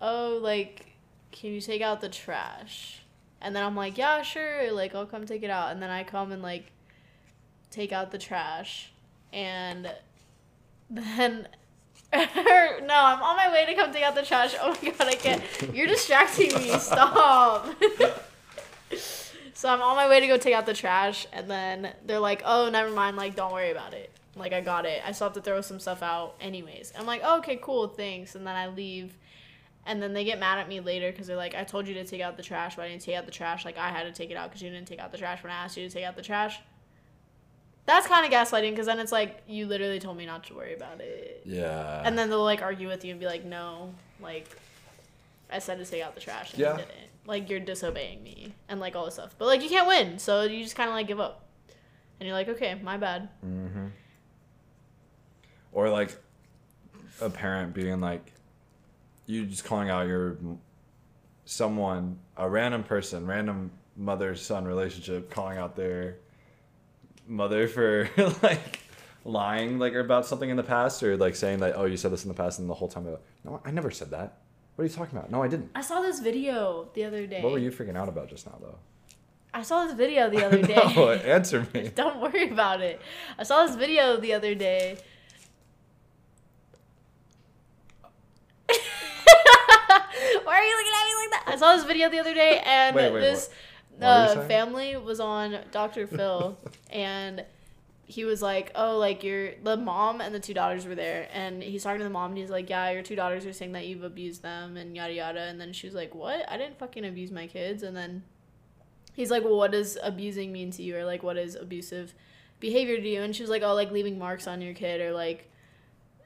Speaker 2: "Oh, like, can you take out the trash?" And then I'm like, "Yeah, sure. Like, I'll come take it out." And then I come and like take out the trash, and then. no, I'm on my way to come take out the trash. Oh my god, I can't. You're distracting me. Stop. So I'm on my way to go take out the trash, and then they're like, "Oh, never mind. Like, don't worry about it. Like, I got it. I still have to throw some stuff out, anyways." I'm like, oh, "Okay, cool, thanks." And then I leave, and then they get mad at me later because they're like, "I told you to take out the trash, but I didn't take out the trash. Like, I had to take it out because you didn't take out the trash when I asked you to take out the trash." That's kind of gaslighting because then it's like you literally told me not to worry about it,
Speaker 1: Yeah.
Speaker 2: and then they'll like argue with you and be like, "No, like." I said to take out the trash and
Speaker 1: Yeah.
Speaker 2: you didn't. Like you're disobeying me and like all this stuff. But like you can't win, so you just kind of like give up. And you're like, okay, my bad.
Speaker 1: Mm-hmm. Or like a parent being like, you just calling out your someone, a random person, random mother son relationship, calling out their mother for like lying like about something in the past or like saying that oh you said this in the past and the whole time like no I never said that. What are you talking about? No, I didn't.
Speaker 2: I saw this video the other day.
Speaker 1: What were you freaking out about just now though?
Speaker 2: I saw this video the other day.
Speaker 1: no, answer me.
Speaker 2: Don't worry about it. I saw this video the other day. Why are you looking at me like that? I saw this video the other day, and
Speaker 1: Wait, wait,
Speaker 2: this uh, family was on Dr. Phil, and he was like, "Oh, like your the mom and the two daughters were there," and he's talking to the mom, and he's like, "Yeah, your two daughters are saying that you've abused them and yada yada," and then she was like, "What? I didn't fucking abuse my kids," and then he's like, "Well, what does abusing mean to you, or like what is abusive behavior to you?" And she was like, "Oh, like leaving marks on your kid, or like."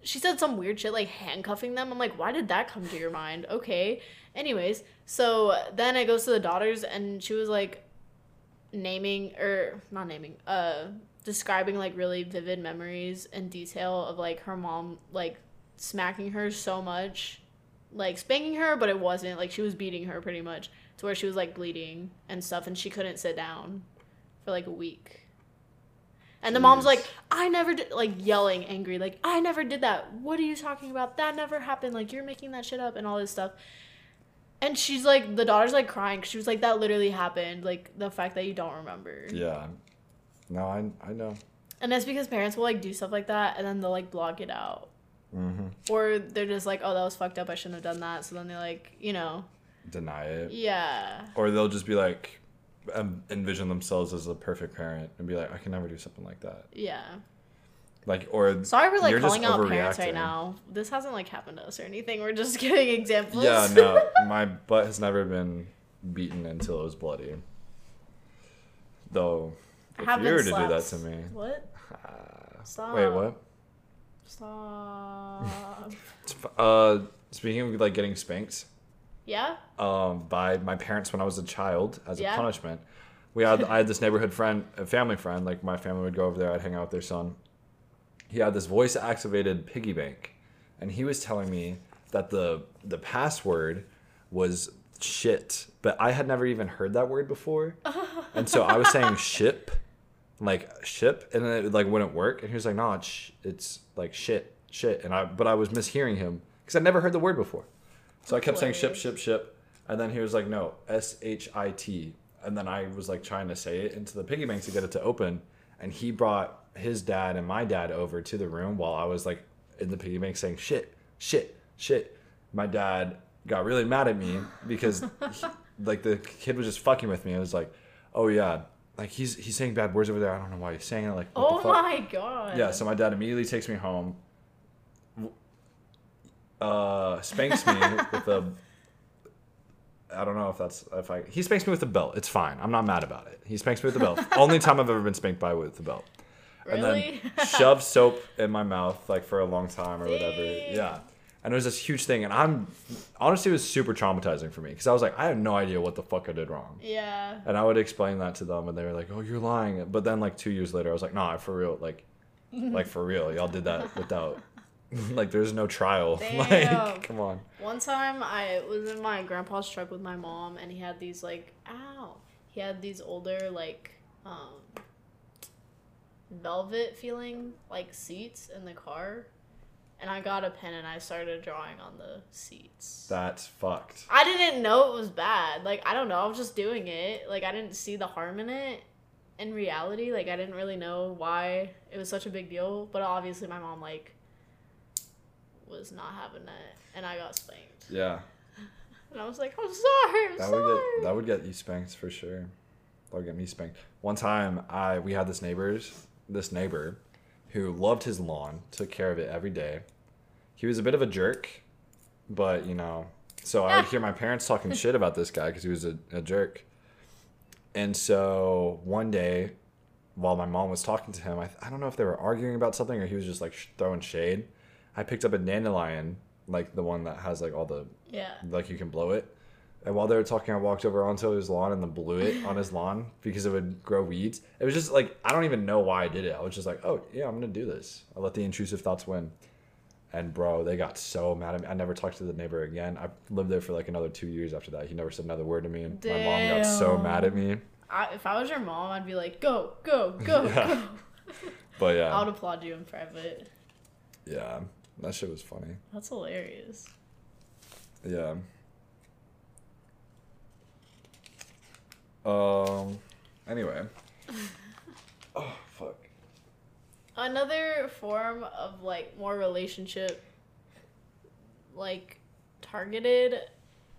Speaker 2: She said some weird shit like handcuffing them. I'm like, why did that come to your mind? Okay. Anyways, so then it goes to the daughters, and she was like, naming or not naming uh describing like really vivid memories and detail of like her mom like smacking her so much like spanking her but it wasn't like she was beating her pretty much to where she was like bleeding and stuff and she couldn't sit down for like a week and the mom's like i never did like yelling angry like i never did that what are you talking about that never happened like you're making that shit up and all this stuff and she's like, the daughter's like crying. She was like, that literally happened. Like the fact that you don't remember.
Speaker 1: Yeah. No, I I know.
Speaker 2: And that's because parents will like do stuff like that and then they'll like block it out.
Speaker 1: Mm-hmm.
Speaker 2: Or they're just like, oh, that was fucked up. I shouldn't have done that. So then they like, you know,
Speaker 1: Deny it.
Speaker 2: yeah.
Speaker 1: Or they'll just be like, um, envision themselves as a perfect parent and be like, I can never do something like that.
Speaker 2: Yeah.
Speaker 1: Like, or
Speaker 2: Sorry for like calling out parents right now. This hasn't like happened to us or anything. We're just giving examples.
Speaker 1: yeah, no, my butt has never been beaten until it was bloody. Though, if
Speaker 2: have
Speaker 1: you were to do that to me,
Speaker 2: What?
Speaker 1: uh,
Speaker 2: Stop.
Speaker 1: wait, what?
Speaker 2: Stop.
Speaker 1: Uh, speaking of like getting spanked,
Speaker 2: yeah?
Speaker 1: um, by my parents when I was a child as
Speaker 2: Yeah.
Speaker 1: a punishment. We had I had this neighborhood friend, a family friend. Like my family would go over there. I'd hang out with their son. He had this voice activated piggy bank, and he was telling me that the the password was shit, but I had never even heard that word before, and so I was saying ship, like ship, and then it like wouldn't work. And he was like, "No, it's it's like shit, shit," and I but I was mishearing him because I'd never heard the word before. So I kept saying ship, ship, ship, and then he was like, "No, S H I T," and then I was like trying to say it into the piggy bank to get it to open, and he brought his dad and my dad over to the room while I was like in the piggy bank saying shit, shit, shit. My dad got really mad at me because he, like the kid was just fucking with me. I was like, "Oh yeah." Like he's he's saying bad words over there. I don't know why he's saying it. Like, what
Speaker 2: Oh
Speaker 1: the fuck?
Speaker 2: my god.
Speaker 1: Yeah, so my dad immediately takes me home, uh, spanks me with a. I don't know if that's if I. He spanks me with a belt. It's fine. I'm not mad about it. He spanks me with a belt. Only time I've ever been spanked by with a belt.
Speaker 2: Really?
Speaker 1: And then shoved soap in my mouth like for a long time or whatever. Yeah. And it was this huge thing, and I'm honestly it was super traumatizing for me because I was like I have no idea what the fuck I did wrong.
Speaker 2: yeah.
Speaker 1: And I would explain that to them, and they were like, "Oh, you're lying." But then, like two years later, I was like, "Nah, for real, like, like for real, y'all did that without, like, there's no trial.
Speaker 2: Damn.
Speaker 1: like, come on."
Speaker 2: One time I was in my grandpa's truck with my mom and he had these like ow. He had these older like um velvet feeling like seats in the car. And I got a pen and I started drawing on the seats.
Speaker 1: That's fucked.
Speaker 2: I didn't know it was bad. Like I don't know, I was just doing it. Like I didn't see the harm in it in reality. Like I didn't really know why it was such a big deal, but obviously my mom like was not having it and I got spanked.
Speaker 1: Yeah,
Speaker 2: And I was like, I'm sorry, I'm
Speaker 1: that
Speaker 2: sorry.
Speaker 1: would get that would get you spanked for sure. That would get me spanked. One time, I we had this neighbors, this neighbor, who loved his lawn, took care of it every day. He was a bit of a jerk, but you know, so I would ah. hear my parents talking shit about this guy because he was a, a jerk. And so one day, while my mom was talking to him, I, I don't know if they were arguing about something or he was just like sh- throwing shade. I picked up a dandelion, like the one that has like all the
Speaker 2: yeah.
Speaker 1: like you can blow it. And while they were talking, I walked over onto his lawn and then blew it on his lawn because it would grow weeds. It was just like I don't even know why I did it. I was just like, oh yeah, I'm gonna do this. I let the intrusive thoughts win. And bro, they got so mad at me. I never talked to the neighbor again. I lived there for like another two years after that. He never said another word to me, and my mom got so mad at me.
Speaker 2: I, if I was your mom, I'd be like, go, go, go,
Speaker 1: Yeah.
Speaker 2: go.
Speaker 1: But yeah, I
Speaker 2: would applaud you in private.
Speaker 1: yeah, that shit was funny.
Speaker 2: That's hilarious.
Speaker 1: Yeah. Um. Anyway. Oh fuck.
Speaker 2: Another form of like more relationship like targeted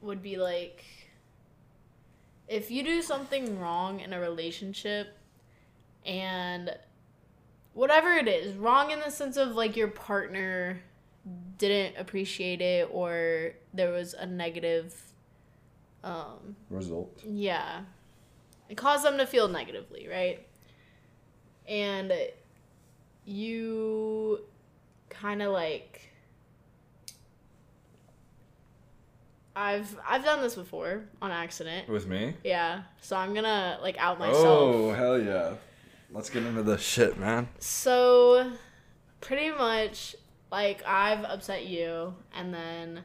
Speaker 2: would be like if you do something wrong in a relationship and whatever it is, wrong in the sense of like your partner didn't appreciate it or there was a negative um
Speaker 1: Result.
Speaker 2: yeah. It caused them to feel negatively, right? And you kind of like I've I've done this before on accident.
Speaker 1: With me?
Speaker 2: Yeah. So I'm to like out oh, myself.
Speaker 1: Oh, hell yeah. Let's get into the shit, man.
Speaker 2: So pretty much like I've upset you and then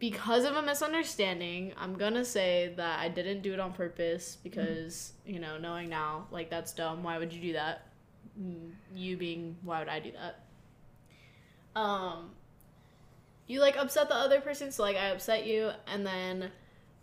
Speaker 2: because of a misunderstanding, I'm gonna say that I didn't do it on purpose because, you know, knowing now, like that's dumb. Why would you do that? Mm, You being why would I do that? Um you like upset the other person, so like I upset you and then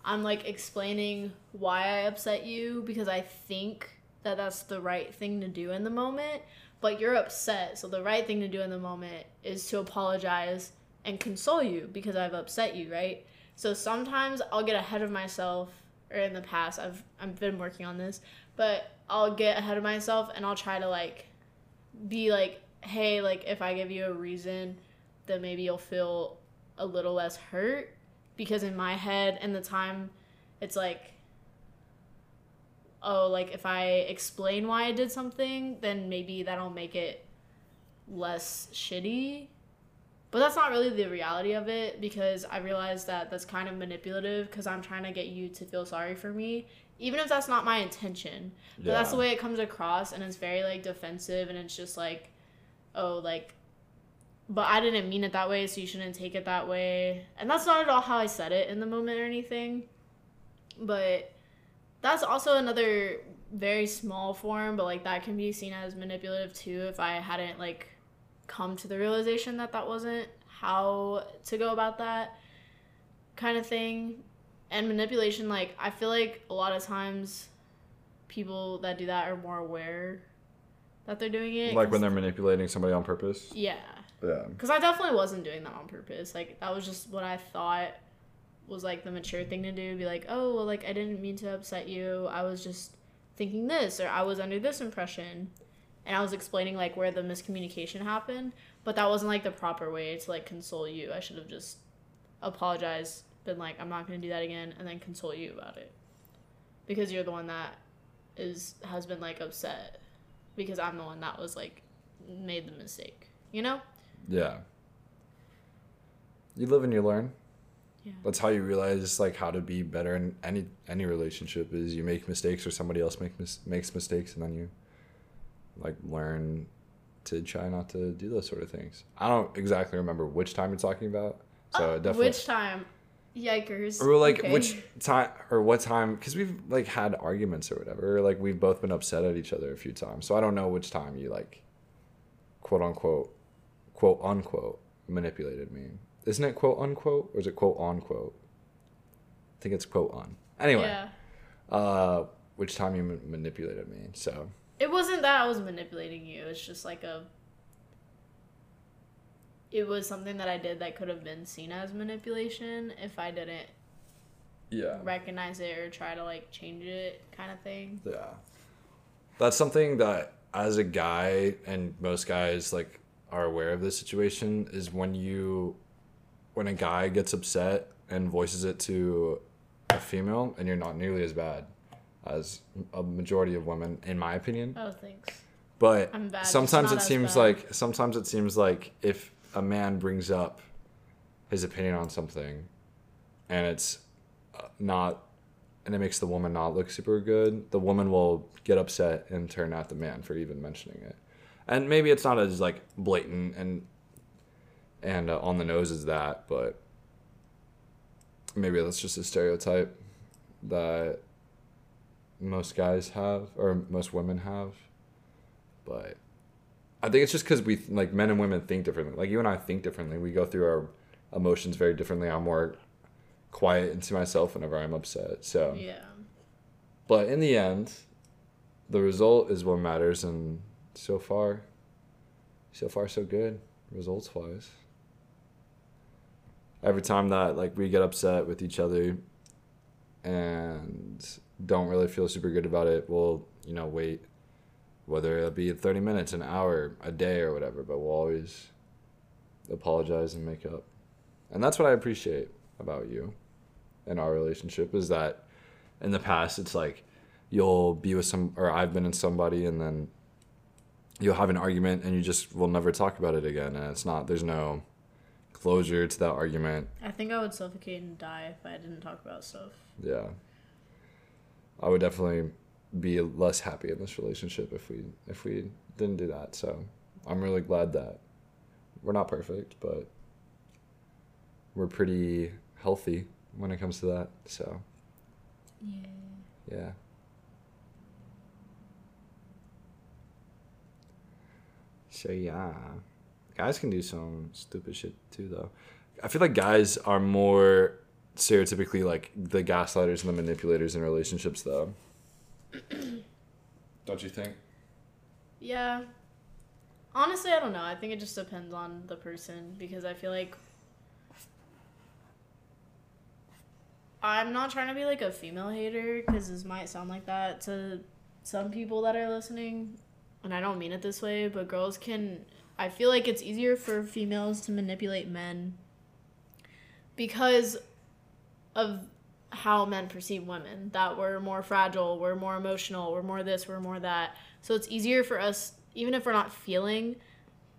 Speaker 2: I'm like explaining why I upset you because I think that that's the right thing to do in the moment, but you're upset. So the right thing to do in the moment is to apologize and console you because I've upset you, right? So sometimes I'll get ahead of myself or in the past I've I've been working on this, but I'll get ahead of myself and I'll try to like be like, "Hey, like if I give you a reason, then maybe you'll feel a little less hurt." Because in my head and the time it's like oh, like if I explain why I did something, then maybe that'll make it less shitty. But that's not really the reality of it because I realize that that's kind of manipulative because I'm trying to get you to feel sorry for me, even if that's not my intention. But that's the way it comes across, and it's very like defensive, and it's just like, oh, like, but I didn't mean it that way, so you shouldn't take it that way. And that's not at all how I said it in the moment or anything. But that's also another very small form, but like that can be seen as manipulative too if I hadn't like come to the realization that that wasn't how to go about that kind of thing. And manipulation, like, I feel like a lot of times people that do that are more aware that they're doing it.
Speaker 1: Like when they're manipulating somebody on purpose?
Speaker 2: Yeah.
Speaker 1: Yeah.
Speaker 2: Because I definitely wasn't doing that on purpose. Like, that was just what I thought was like the mature thing to do. Be like, oh, well, like, I didn't mean to upset you. I was just thinking this, or I was under this impression. And I was explaining, like, where the miscommunication happened. But that wasn't, like, the proper way to, like, console you. I should have just apologized, been like, I'm not going to do that again, and then console you about it. Because you're the one that is has been, like, upset. Because I'm the one that was, like, made the mistake. You know?
Speaker 1: Yeah. You live and you learn.
Speaker 2: Yeah.
Speaker 1: That's how you realize like how to be better in any any relationship is you make mistakes or somebody else make mis- makes mistakes and then you like learn to try not to do those sort of things. I don't exactly remember which time you're talking about. So
Speaker 2: Uh,
Speaker 1: definitely
Speaker 2: Which time? Yikers.
Speaker 1: or like
Speaker 2: Okay.
Speaker 1: which time or what time because we've like had arguments or whatever or, like we've both been upset at each other a few times so i don't know which time you like quote unquote quote unquote manipulated me isn't it quote unquote or is it quote unquote i think it's quote on anyway
Speaker 2: Yeah.
Speaker 1: uh which time you manipulated me so
Speaker 2: It wasn't that I was manipulating you. It's just like a. It was something that I did that could have been seen as manipulation if I didn't
Speaker 1: yeah
Speaker 2: recognize it or try to like change it, kind of thing.
Speaker 1: Yeah. That's something that as a guy and most guys like are aware of this situation is when you when a guy gets upset and voices it to a female and you're not nearly as bad as a majority of women in my opinion.
Speaker 2: Oh, thanks.
Speaker 1: But
Speaker 2: I'm bad, just
Speaker 1: sometimes it seems
Speaker 2: bad.
Speaker 1: like sometimes it seems like if a man brings up his opinion on something and it's uh, not and it makes the woman not look super good, the woman will get upset and turn at the man for even mentioning it. And maybe it's not as like blatant and and uh, on the nose as that, but maybe that's just a stereotype that most guys have or most women have but I think it's just because we like men and women think differently. Like you and I think differently. We go through our emotions very differently. I'm more quiet into myself whenever I'm upset. So,
Speaker 2: Yeah.
Speaker 1: but in the end, the result is what matters, and so far, so far so good results wise. Every time that like we get upset with each other, and don't really feel super good about it, we'll you know wait whether it'll be 30 minutes, an hour, a day, or whatever. But we'll always apologize and make up. And that's what I appreciate about you and our relationship is that in the past, it's like you'll be with some, or I've been in somebody, and then you'll have an argument and you just will never talk about it again. And it's not, there's no closure to that argument.
Speaker 2: I think I would suffocate and die if I didn't talk about stuff.
Speaker 1: Yeah. I would definitely be less happy in this relationship if we if we didn't do that. So I'm really glad that we're not perfect, but we're pretty healthy when it comes to that. So
Speaker 2: Yeah.
Speaker 1: yeah. So yeah, guys can do some stupid shit too, though. I feel like guys are more stereotypically like the gaslighters and the manipulators in relationships, though. Don't you think?
Speaker 2: Yeah. Honestly, I don't know. I think it just depends on the person because I feel like I'm not trying to be like a female hater because this might sound like that to some people that are listening, and I don't mean it this way, but girls can. I feel like it's easier for females to manipulate men because of how men perceive women that we're more fragile, we're more emotional, we're more this, we're more that. So it's easier for us, even if we're not feeling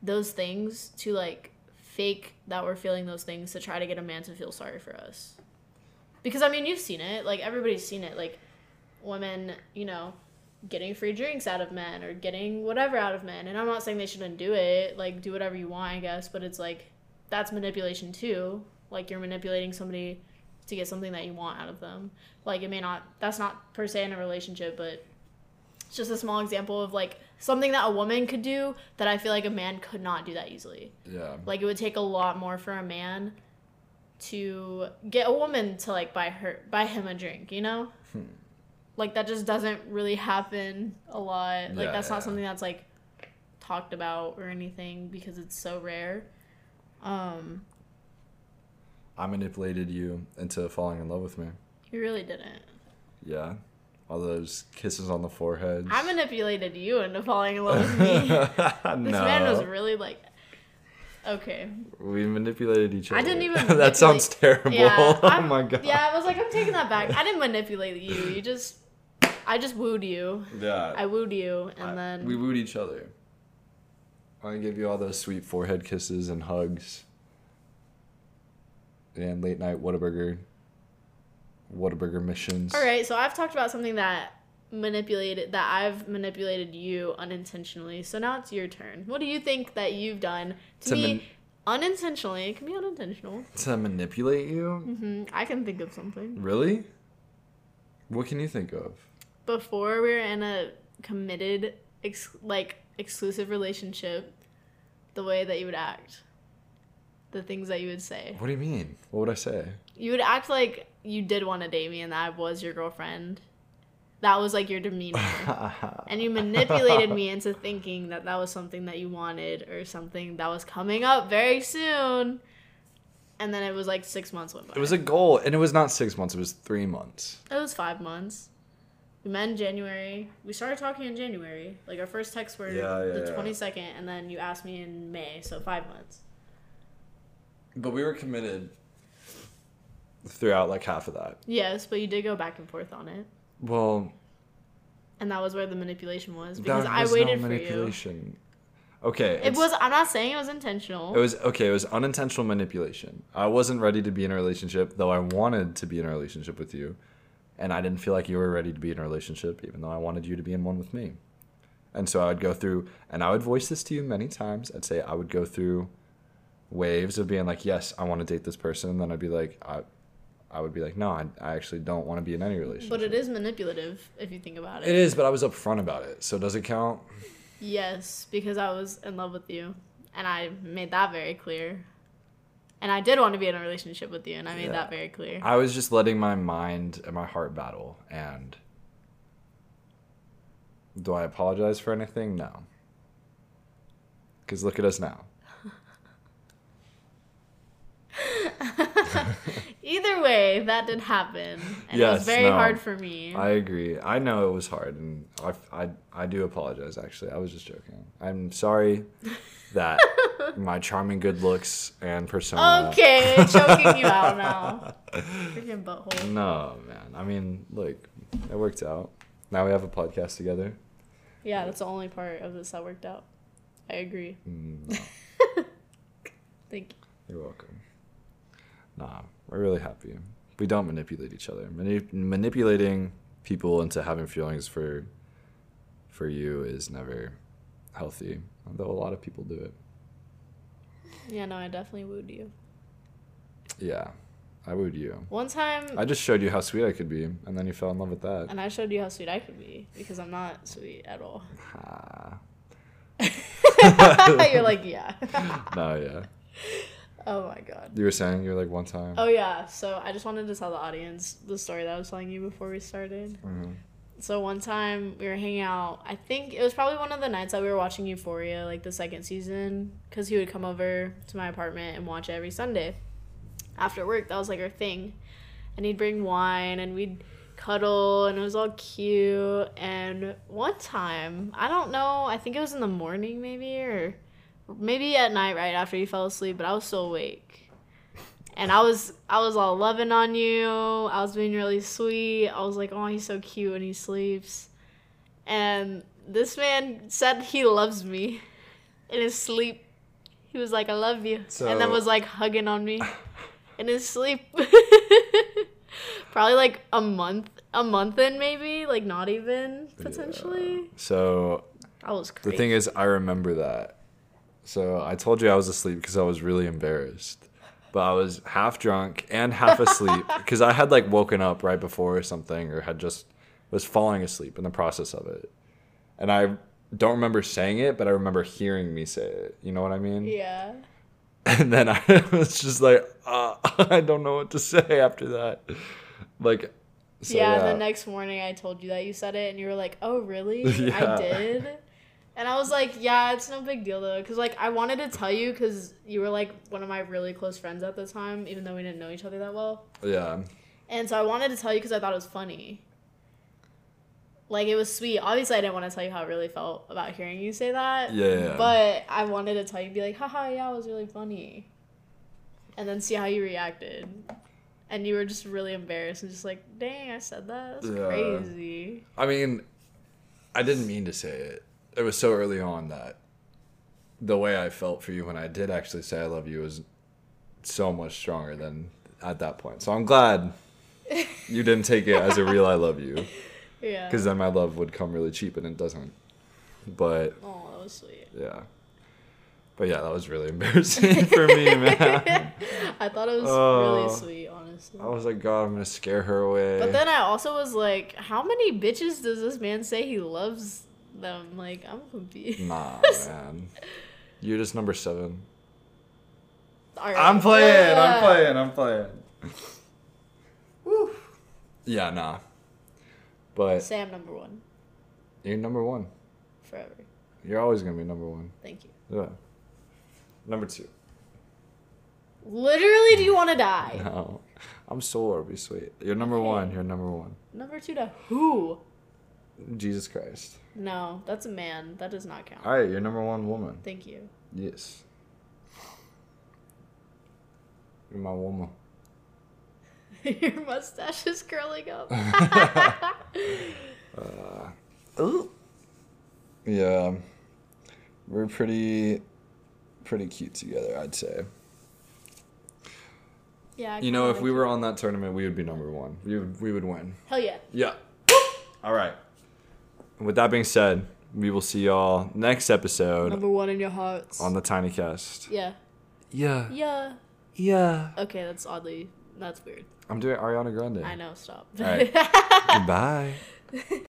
Speaker 2: those things, to like fake that we're feeling those things to try to get a man to feel sorry for us. Because I mean, you've seen it, like everybody's seen it, like women, you know, getting free drinks out of men or getting whatever out of men. And I'm not saying they shouldn't do it, like do whatever you want, I guess, but it's like that's manipulation too. Like you're manipulating somebody to get something that you want out of them. Like it may not that's not per se in a relationship, but it's just a small example of like something that a woman could do that I feel like a man could not do that easily.
Speaker 1: Yeah.
Speaker 2: Like it would take a lot more for a man to get a woman to like buy her buy him a drink, you know?
Speaker 1: Hmm.
Speaker 2: Like that just doesn't really happen a lot. Like
Speaker 1: Yeah,
Speaker 2: that's
Speaker 1: yeah.
Speaker 2: not something that's like talked about or anything because it's so rare. Um
Speaker 1: I manipulated you into falling in love with me.
Speaker 2: you really didn't.
Speaker 1: Yeah. All those kisses on the forehead.
Speaker 2: I manipulated you into falling in love with me.
Speaker 1: no.
Speaker 2: This man was really like Okay.
Speaker 1: we manipulated each other.
Speaker 2: I didn't even
Speaker 1: that sounds terrible.
Speaker 2: Yeah.
Speaker 1: oh
Speaker 2: I'm-
Speaker 1: my god.
Speaker 2: Yeah, I was like, I'm taking that back. I didn't manipulate you. You just I just wooed you.
Speaker 1: Yeah.
Speaker 2: I wooed you and
Speaker 1: I-
Speaker 2: then
Speaker 1: we wooed each other. I give you all those sweet forehead kisses and hugs. And late night Whataburger. Whataburger missions.
Speaker 2: All right, so I've talked about something that manipulated that I've manipulated you unintentionally. So now it's your turn. What do you think that you've done to,
Speaker 1: To
Speaker 2: me
Speaker 1: man-
Speaker 2: unintentionally? It can be unintentional.
Speaker 1: To manipulate you?
Speaker 2: hmm I can think of something.
Speaker 1: Really? What can you think of?
Speaker 2: Before we were in a committed, ex- like exclusive relationship, the way that you would act, the things that you would say.
Speaker 1: What do you mean? What would I say?
Speaker 2: You would act like you did want to date me and that I was your girlfriend. That was like your demeanor. and you manipulated me into thinking that that was something that you wanted or something that was coming up very soon. And then it was like six months went by.
Speaker 1: It was a goal, and it was not six months. It was three months.
Speaker 2: It was five months. We met in January. We started talking in January. Like our first texts were
Speaker 1: Yeah, yeah,
Speaker 2: the
Speaker 1: yeah.
Speaker 2: twenty second, and then you asked me in May, so five months.
Speaker 1: But we were committed throughout like half of that.
Speaker 2: Yes, but you did go back and forth on it,
Speaker 1: Well,
Speaker 2: and that was where the manipulation was
Speaker 1: that
Speaker 2: because I
Speaker 1: was
Speaker 2: waited
Speaker 1: no
Speaker 2: for you.
Speaker 1: manipulation. Okay.
Speaker 2: It was. I'm not saying it was intentional.
Speaker 1: It was okay. It was unintentional manipulation. I wasn't ready to be in a relationship, though I wanted to be in a relationship with you, and I didn't feel like you were ready to be in a relationship, even though I wanted you to be in one with me. And so I would go through, and I would voice this to you many times. I'd say I would go through waves of being like, "Yes, I want to date this person," and then I'd be like, "I, I would be like, no, I, I actually don't want to be in any relationship."
Speaker 2: But it is manipulative if you think about it.
Speaker 1: It is, but I was upfront about it. So does it count?
Speaker 2: Yes, because I was in love with you, and I made that very clear. And I did want to be in a relationship with you, and I made
Speaker 1: Yeah.
Speaker 2: that very clear.
Speaker 1: I was just letting my mind and my heart battle. And do I apologize for anything? No. Because look at us now.
Speaker 2: Either way, that did happen, and it was
Speaker 1: Yes,
Speaker 2: very
Speaker 1: no.
Speaker 2: hard for me.
Speaker 1: I agree. I know it was hard, and I, I, I do apologize. Actually, I was just joking. I'm sorry that my charming good looks and persona.
Speaker 2: okay, choking you out now. Freaking butthole.
Speaker 1: No, man. I mean, look, it worked out. Now we have a podcast together.
Speaker 2: Yeah, that's the only part of this that worked out. I agree.
Speaker 1: Mm, no,
Speaker 2: Thank you.
Speaker 1: you're welcome. Nah, we're really happy. We don't manipulate each other. Manip- manipulating people into having feelings for for you is never healthy. Although a lot of people do it.
Speaker 2: Yeah, no, I definitely wooed you.
Speaker 1: Yeah, I wooed you.
Speaker 2: One time,
Speaker 1: I just showed you how sweet I could be, and then you fell in love with that.
Speaker 2: and I showed you how sweet I could be because I'm not sweet at all.
Speaker 1: Ah.
Speaker 2: You're like, yeah.
Speaker 1: No, yeah.
Speaker 2: Oh my god.
Speaker 1: You were saying you were like one time.
Speaker 2: Oh yeah. So I just wanted to tell the audience the story that I was telling you before we started.
Speaker 1: Mhm.
Speaker 2: So one time we were hanging out. I think it was probably one of the nights that we were watching Euphoria, like the second season, because he would come over to my apartment and watch it every Sunday after work. That was like our thing, and he'd bring wine and we'd cuddle and it was all cute. And one time, I don't know, I think it was in the morning maybe or maybe at night right after you fell asleep, but I was still awake. And I was I was all loving on you. I was being really sweet. I was like, "Oh, he's so cute when he sleeps." And this man said he loves me in his sleep. He was like, "I love you," and then was like hugging on me in his sleep. Probably like a month, a month in maybe, like not even potentially.
Speaker 1: So
Speaker 2: I was crazy.
Speaker 1: the thing is, I remember that. So I told you I was asleep because I was really embarrassed, but I was half drunk and half asleep because I had like woken up right before or something, or had just was falling asleep in the process of it, and I don't remember saying it, but I remember hearing me say it. You know what I mean?
Speaker 2: yeah.
Speaker 1: And then I was just like, uh, I don't know what to say after that. Like, so,
Speaker 2: yeah, the next morning I told you that you said it, and you were like, "Oh, really?
Speaker 1: Yeah.
Speaker 2: I did." And I was like, "Yeah, it's no big deal though," because like I wanted to tell you because you were like one of my really close friends at the time, even though we didn't know each other that well.
Speaker 1: yeah,
Speaker 2: And so I wanted to tell you because I thought it was funny. Like it was sweet. Obviously, I didn't want to tell you how I really felt about hearing you say that.
Speaker 1: Yeah.
Speaker 2: But I wanted to tell you, be like, haha, yeah, it was really funny. And then see how you reacted. And you were just really embarrassed and just like, dang, I said that? That's
Speaker 1: Yeah.
Speaker 2: crazy.
Speaker 1: I mean, I didn't mean to say it. It was so early on that the way I felt for you when I did actually say I love you was so much stronger than at that point. So I'm glad you didn't take it as a real I love you
Speaker 2: Yeah.
Speaker 1: because then my love would come really cheap and it doesn't. But
Speaker 2: Oh, that was sweet.
Speaker 1: yeah. But yeah, that was really embarrassing for me, man.
Speaker 2: I thought it was
Speaker 1: Oh.
Speaker 2: really sweet, honestly.
Speaker 1: I was like, God, I'm gonna scare her away.
Speaker 2: But then I also was like, how many bitches does this man say he loves them? Like, I'm confused.
Speaker 1: nah, man. You're just number seven.
Speaker 2: All right.
Speaker 1: I'm playing. I'm playing. I'm playing. Woo. Yeah, nah. But
Speaker 2: Sam number one
Speaker 1: you're number one.
Speaker 2: forever.
Speaker 1: You're always gonna be number one.
Speaker 2: Thank you.
Speaker 1: Yeah. Number two.
Speaker 2: Literally, do you want to die?
Speaker 1: No, I'm sore. Be sweet. You're number one. You're number one.
Speaker 2: Number two to who?
Speaker 1: Jesus Christ.
Speaker 2: No, that's a man. That does not count.
Speaker 1: All right, you're number one woman.
Speaker 2: Thank you.
Speaker 1: Yes. You're my woman.
Speaker 2: Your mustache is curling up.
Speaker 1: Uh, ooh. Yeah. We're pretty pretty cute together, I'd say.
Speaker 2: yeah. I
Speaker 1: You know, if we were on that tournament, we would be number one. We would we would win.
Speaker 2: Hell yeah.
Speaker 1: Yeah. All right. With that being said, we will see y'all next episode
Speaker 2: Number one in your hearts.
Speaker 1: on the Tiny Cast.
Speaker 2: yeah.
Speaker 1: Yeah.
Speaker 2: Yeah.
Speaker 1: Yeah.
Speaker 2: Okay, that's oddly. That's weird.
Speaker 1: I'm doing Ariana Grande.
Speaker 2: I know. Stop.
Speaker 1: All right. Goodbye.